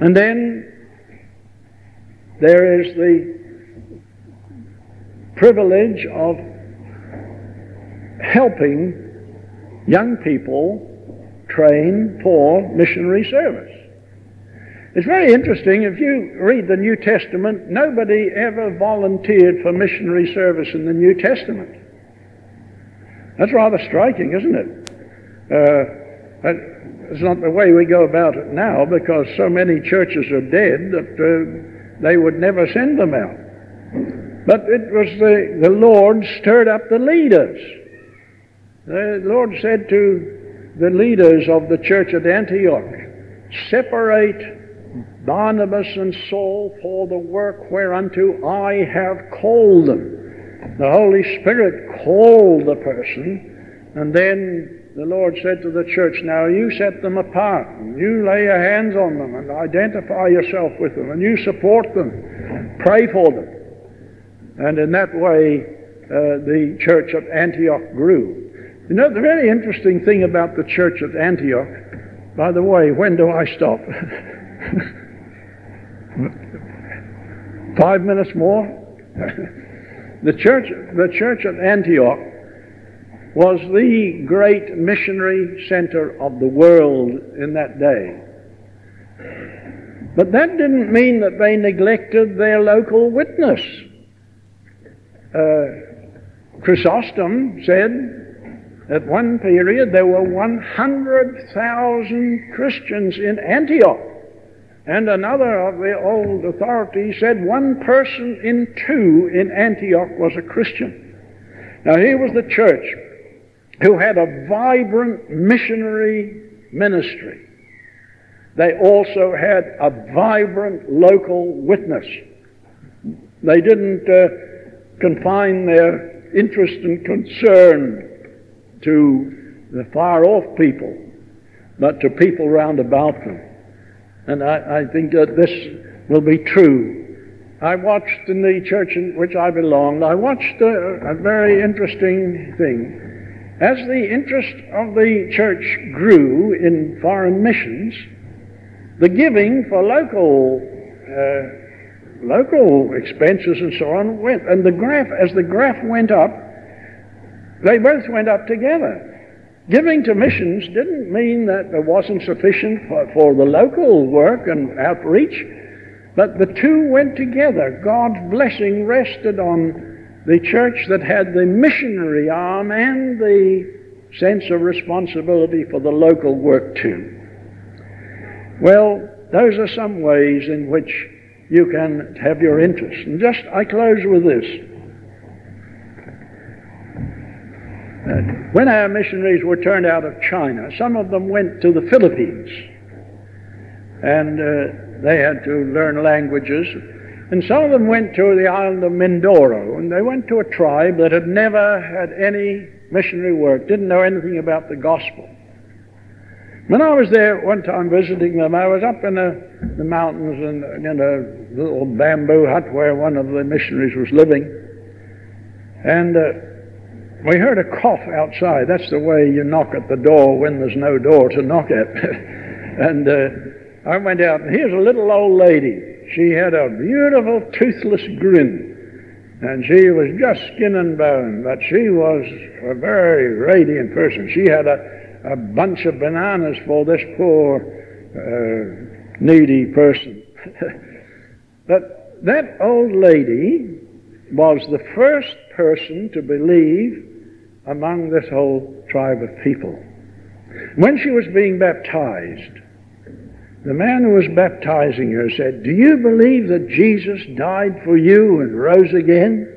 And then there is the privilege of helping young people train for missionary service. It's very interesting. If you read the New Testament, nobody ever volunteered for missionary service in the New Testament. That's rather striking, isn't it? Uh, it's not the way we go about it now because so many churches are dead that uh, they would never send them out. But it was the, the Lord stirred up the leaders the Lord said to the leaders of the church at Antioch, Separate Barnabas and Saul for the work whereunto I have called them. The Holy Spirit called the person, and then the Lord said to the church, Now you set them apart, and you lay your hands on them, and identify yourself with them, and you support them, pray for them. And in that way, uh, the church at Antioch grew. You know, the very interesting thing about the church at Antioch, by the way, when do I stop? Five minutes more? the church, the church at Antioch was the great missionary center of the world in that day. But that didn't mean that they neglected their local witness. Uh, Chrysostom said at one period, there were 100,000 Christians in Antioch. And another of the old authorities said one person in two in Antioch was a Christian. Now, here was the church who had a vibrant missionary ministry. They also had a vibrant local witness. They didn't uh, confine their interest and concern to the far off people, but to people round about them. And I, I think that this will be true. I watched in the church in which I belonged, I watched a, a very interesting thing. As the interest of the church grew in foreign missions, the giving for local uh, local expenses and so on went, and the graph as the graph went up, they both went up together. Giving to missions didn't mean that there wasn't sufficient for, for the local work and outreach, but the two went together. God's blessing rested on the church that had the missionary arm and the sense of responsibility for the local work too. Well, those are some ways in which you can have your interest. And just, I close with this. When our missionaries were turned out of China, some of them went to the Philippines. And uh, they had to learn languages. And some of them went to the island of Mindoro, and they went to a tribe that had never had any missionary work, didn't know anything about the gospel. When I was there one time visiting them, I was up in the, the mountains and in a little bamboo hut where one of the missionaries was living. And uh, we heard a cough outside. That's the way you knock at the door when there's no door to knock at. and uh, I went out, and here's a little old lady. She had a beautiful toothless grin. And she was just skin and bone, but she was a very radiant person. She had a, a bunch of bananas for this poor, uh, needy person. but that old lady was the first person to believe among this whole tribe of people. When she was being baptized, the man who was baptizing her said, Do you believe that Jesus died for you and rose again?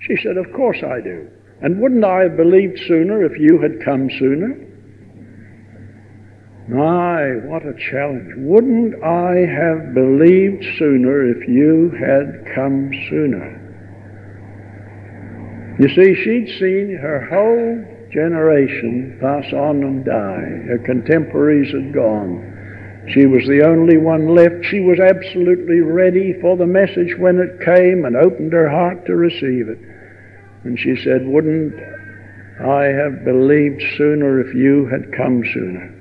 She said, Of course I do. And wouldn't I have believed sooner if you had come sooner? My, what a challenge. Wouldn't I have believed sooner if you had come sooner? You see, she'd seen her whole generation pass on and die. Her contemporaries had gone. She was the only one left. She was absolutely ready for the message when it came and opened her heart to receive it. And she said, Wouldn't I have believed sooner if you had come sooner?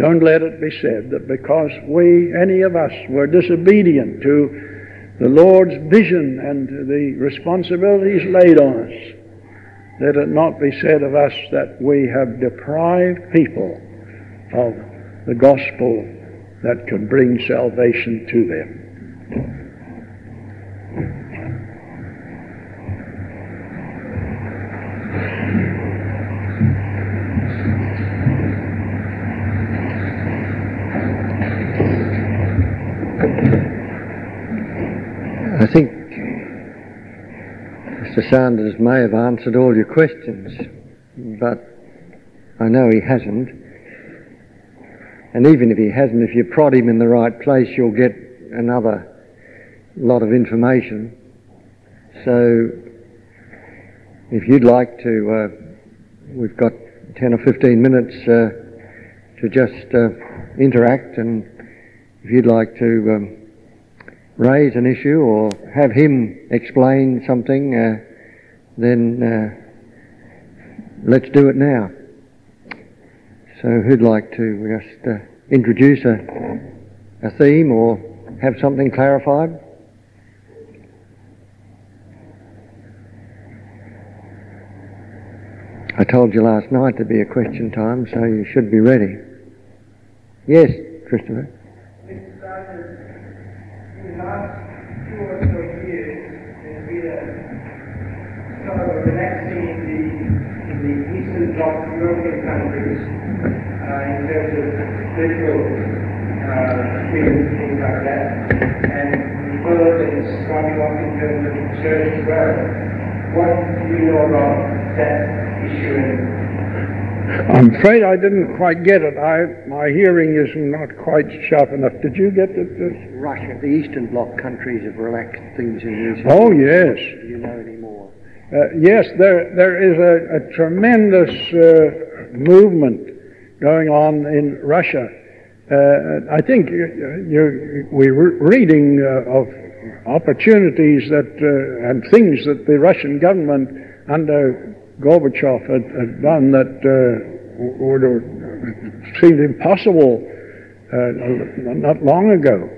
Don't let it be said that because we, any of us, were disobedient to the Lord's vision and the responsibilities laid on us, let it not be said of us that we have deprived people of the gospel that can bring salvation to them. Sanders may have answered all your questions, but I know he hasn't. And even if he hasn't, if you prod him in the right place, you'll get another lot of information. So if you'd like to, uh, we've got 10 or 15 minutes uh, to just uh, interact, and if you'd like to um, raise an issue or have him explain something, uh, then uh, let's do it now. So, who'd like to just uh, introduce a, a theme or have something clarified? I told you last night to be a question time, so you should be ready. Yes, Christopher. Eastern European countries uh, in terms of political uh, things like that. And the world is coming up in terms of church as well. What do you know about that issue I'm afraid I didn't quite get it. I, my hearing is not quite sharp enough. Did you get it? Russia, the Eastern Bloc countries have relaxed things in recent Oh, yes. Do you know any? Uh, yes, there, there is a, a tremendous uh, movement going on in Russia. Uh, I think you, you, we're reading uh, of opportunities that uh, and things that the Russian government under Gorbachev had, had done that uh, would have seemed impossible not long ago.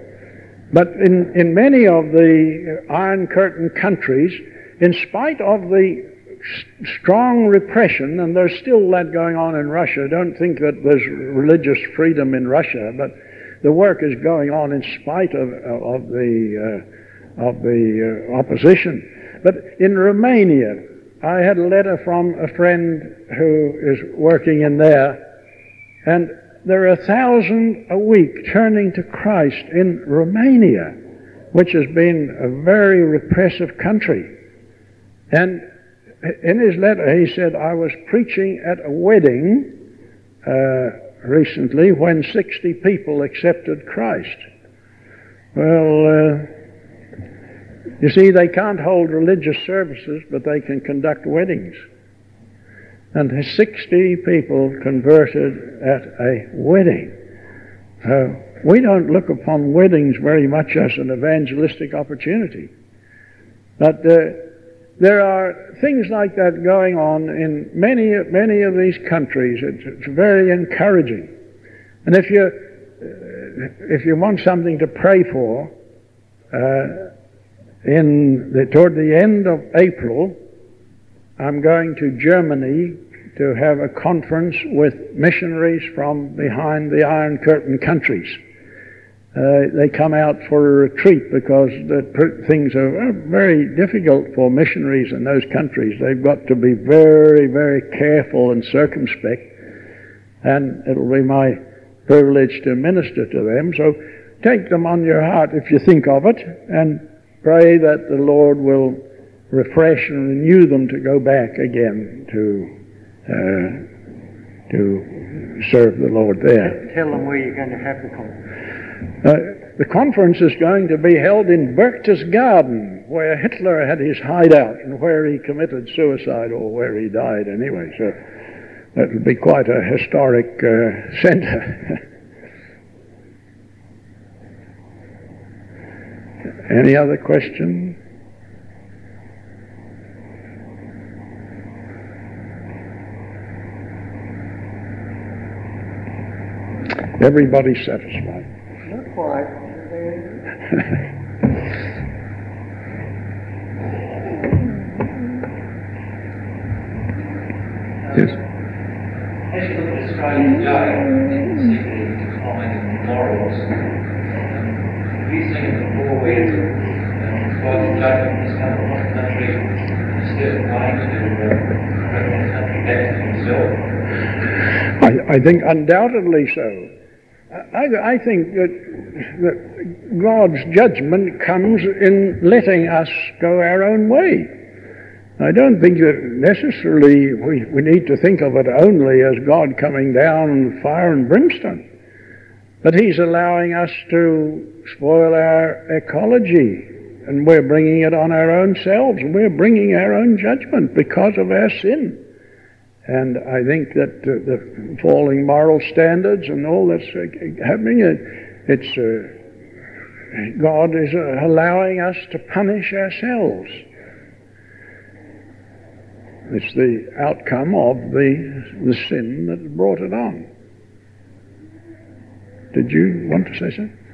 But in, in many of the Iron Curtain countries, in spite of the strong repression, and there's still that going on in Russia, don't think that there's religious freedom in Russia, but the work is going on in spite of, of the, uh, of the uh, opposition. But in Romania, I had a letter from a friend who is working in there, and there are a thousand a week turning to Christ in Romania, which has been a very repressive country. And in his letter, he said, I was preaching at a wedding uh, recently when 60 people accepted Christ. Well, uh, you see, they can't hold religious services, but they can conduct weddings. And 60 people converted at a wedding. Uh, we don't look upon weddings very much as an evangelistic opportunity. But uh, there are things like that going on in many, many of these countries. It's, it's very encouraging. And if you, uh, if you want something to pray for, uh, in the, toward the end of April, I'm going to Germany to have a conference with missionaries from behind the Iron Curtain countries. Uh, they come out for a retreat because things are very difficult for missionaries in those countries. They've got to be very, very careful and circumspect. And it'll be my privilege to minister to them. So take them on your heart if you think of it, and pray that the Lord will refresh and renew them to go back again to uh, to serve the Lord there. Tell them where you're going to have the conference. Uh, the conference is going to be held in Berchtesgaden, where Hitler had his hideout and where he committed suicide or where he died anyway. So that would be quite a historic uh, center. Any other question? Everybody satisfied. Not yes. As you look at Australia today, particularly decline in morals, um, you think of the war where God's judgment has come upon the country in a certain way to uh, bring that country back to himself? I, I think undoubtedly so. I, I think that, that God's judgment comes in letting us go our own way. I don't think that necessarily we, we need to think of it only as God coming down fire and brimstone. But He's allowing us to spoil our ecology, and we're bringing it on our own selves, and we're bringing our own judgment because of our sin. And I think that uh, the falling moral standards and all that's uh, happening, it's uh, God is uh, allowing us to punish ourselves. It's the outcome of the, the sin that brought it on. Did you want to say something?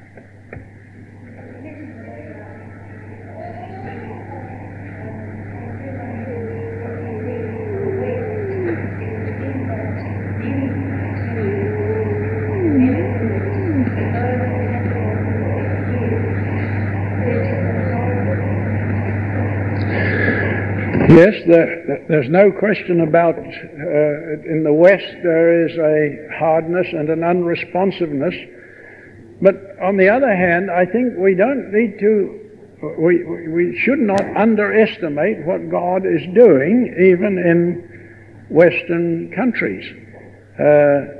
There, there's no question about uh, in the West there is a hardness and an unresponsiveness. But on the other hand, I think we don't need to, we, we should not underestimate what God is doing even in Western countries. Uh,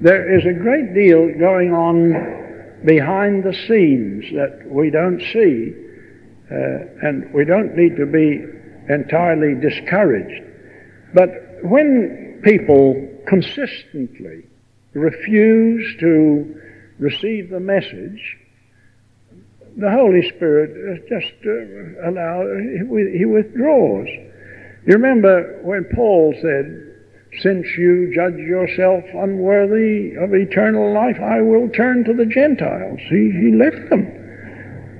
there is a great deal going on behind the scenes that we don't see, uh, and we don't need to be entirely discouraged. But when people consistently refuse to receive the message, the Holy Spirit just uh, allow he withdraws. You remember when Paul said, "Since you judge yourself unworthy of eternal life, I will turn to the Gentiles." He he left them,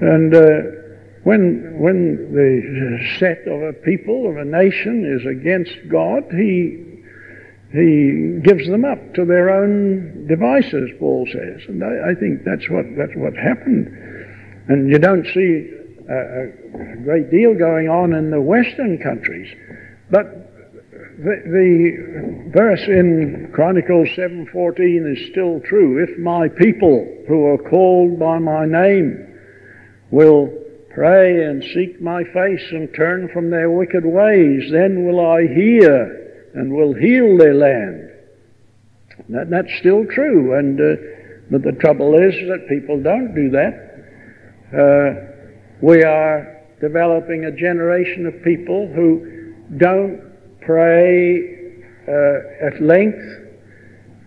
and. Uh, when, when the set of a people, of a nation, is against God, he, he gives them up to their own devices, Paul says. And I, I think that's what, that's what happened. And you don't see a, a great deal going on in the Western countries. But the, the, verse in Chronicles 7:14 is still true. If my people who are called by my name will Pray and seek my face and turn from their wicked ways. Then will I hear and will heal their land. That, that's still true. And uh, but the trouble is that people don't do that. Uh, we are developing a generation of people who don't pray uh, at length.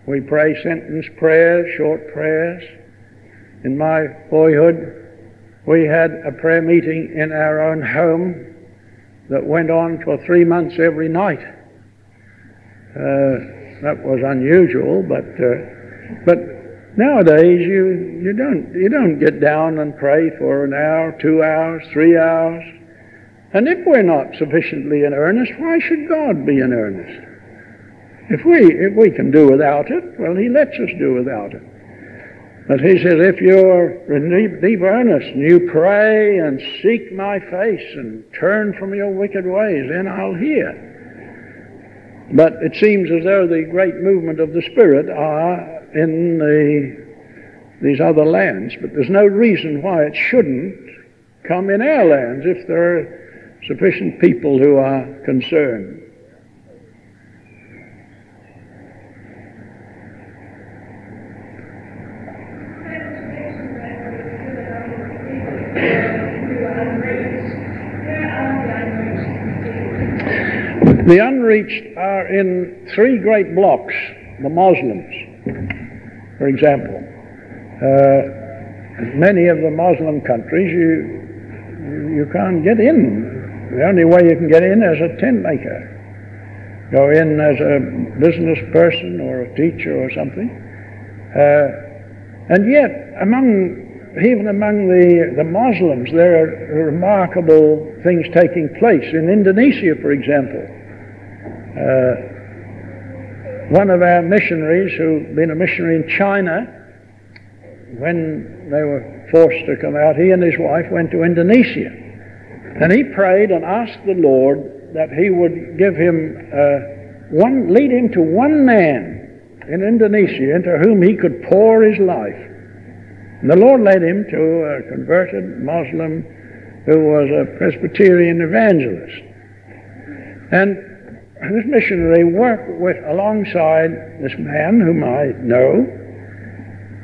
We pray sentence prayers, short prayers. In my boyhood, we had a prayer meeting in our own home that went on for three months every night. Uh, that was unusual, but uh, but nowadays you you don't you don't get down and pray for an hour, two hours, three hours. And if we're not sufficiently in earnest, why should God be in earnest? If we if we can do without it, well, He lets us do without it. But he says, if you're deep earnest and you pray and seek my face and turn from your wicked ways, then I'll hear. But it seems as though the great movement of the Spirit are in the, these other lands, but there's no reason why it shouldn't come in our lands if there are sufficient people who are concerned. The unreached are in three great blocks. The Muslims, for example. Uh, many of the Muslim countries, you, you can't get in. The only way you can get in is a tent maker. Go in as a business person or a teacher or something. Uh, and yet, among even among the, the Muslims, there are remarkable things taking place. In Indonesia, for example, uh, one of our missionaries, who'd been a missionary in China, when they were forced to come out, he and his wife went to Indonesia. And he prayed and asked the Lord that he would give him uh, one, lead him to one man in Indonesia into whom he could pour his life. And the Lord led him to a converted Muslim who was a Presbyterian evangelist. And this missionary worked with alongside this man whom I know,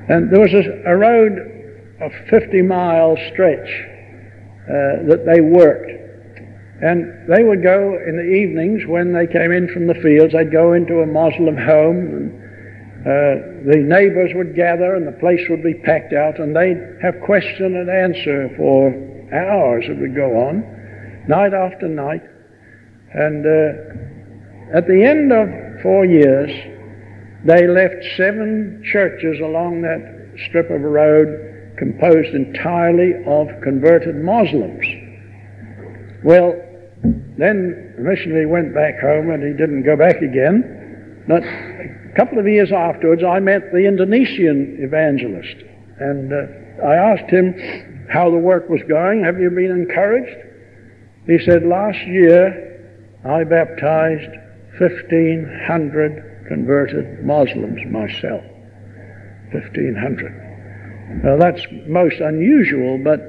and there was a, a road of 50 mile stretch uh, that they worked. And they would go in the evenings when they came in from the fields, they'd go into a Muslim home, and uh, the neighbors would gather, and the place would be packed out, and they'd have question and answer for hours. It would go on, night after night. And uh, at the end of four years, they left seven churches along that strip of road composed entirely of converted Muslims. Well, then the missionary went back home and he didn't go back again. But a couple of years afterwards, I met the Indonesian evangelist and uh, I asked him how the work was going. Have you been encouraged? He said, Last year I baptized 1,500 converted Muslims myself. 1,500. Now that's most unusual, but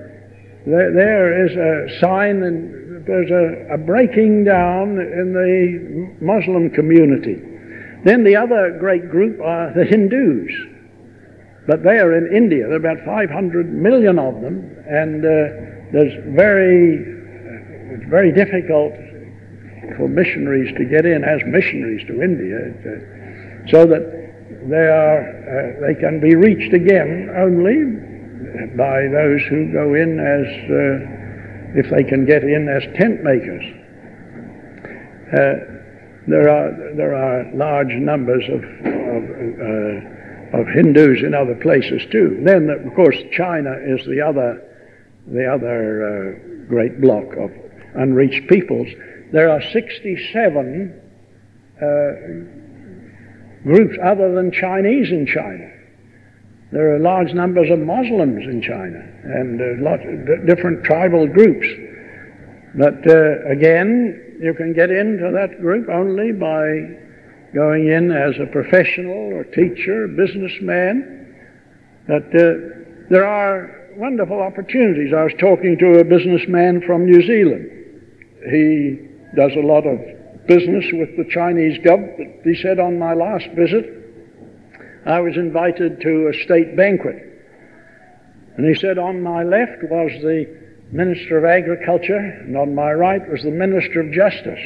there, there is a sign and there's a, a breaking down in the Muslim community. Then the other great group are the Hindus. But they are in India. There are about 500 million of them, and uh, there's very, it's very difficult for missionaries to get in as missionaries to India, uh, so that they are uh, they can be reached again only by those who go in as uh, if they can get in as tent makers. Uh, there are there are large numbers of of, uh, of Hindus in other places too. Then, of course, China is the other the other uh, great block of unreached peoples there are 67 uh, groups other than Chinese in China. There are large numbers of Muslims in China and uh, lots of different tribal groups. But uh, again, you can get into that group only by going in as a professional or teacher, businessman. But uh, there are wonderful opportunities. I was talking to a businessman from New Zealand. He does a lot of business with the Chinese government. He said on my last visit, I was invited to a state banquet. And he said on my left was the Minister of Agriculture, and on my right was the Minister of Justice.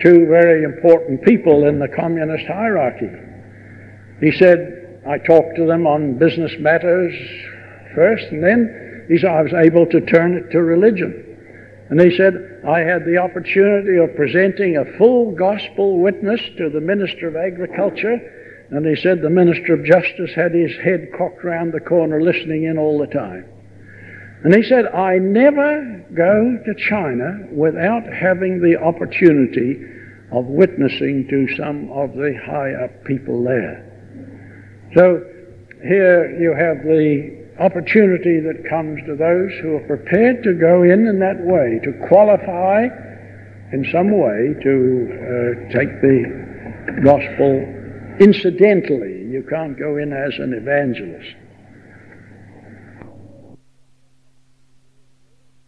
Two very important people in the communist hierarchy. He said, I talked to them on business matters first, and then he said I was able to turn it to religion. And he said, I had the opportunity of presenting a full gospel witness to the Minister of Agriculture. And he said the Minister of Justice had his head cocked round the corner listening in all the time. And he said, I never go to China without having the opportunity of witnessing to some of the high up people there. So here you have the opportunity that comes to those who are prepared to go in in that way, to qualify in some way to uh, take the gospel incidentally You can't go in as an evangelist.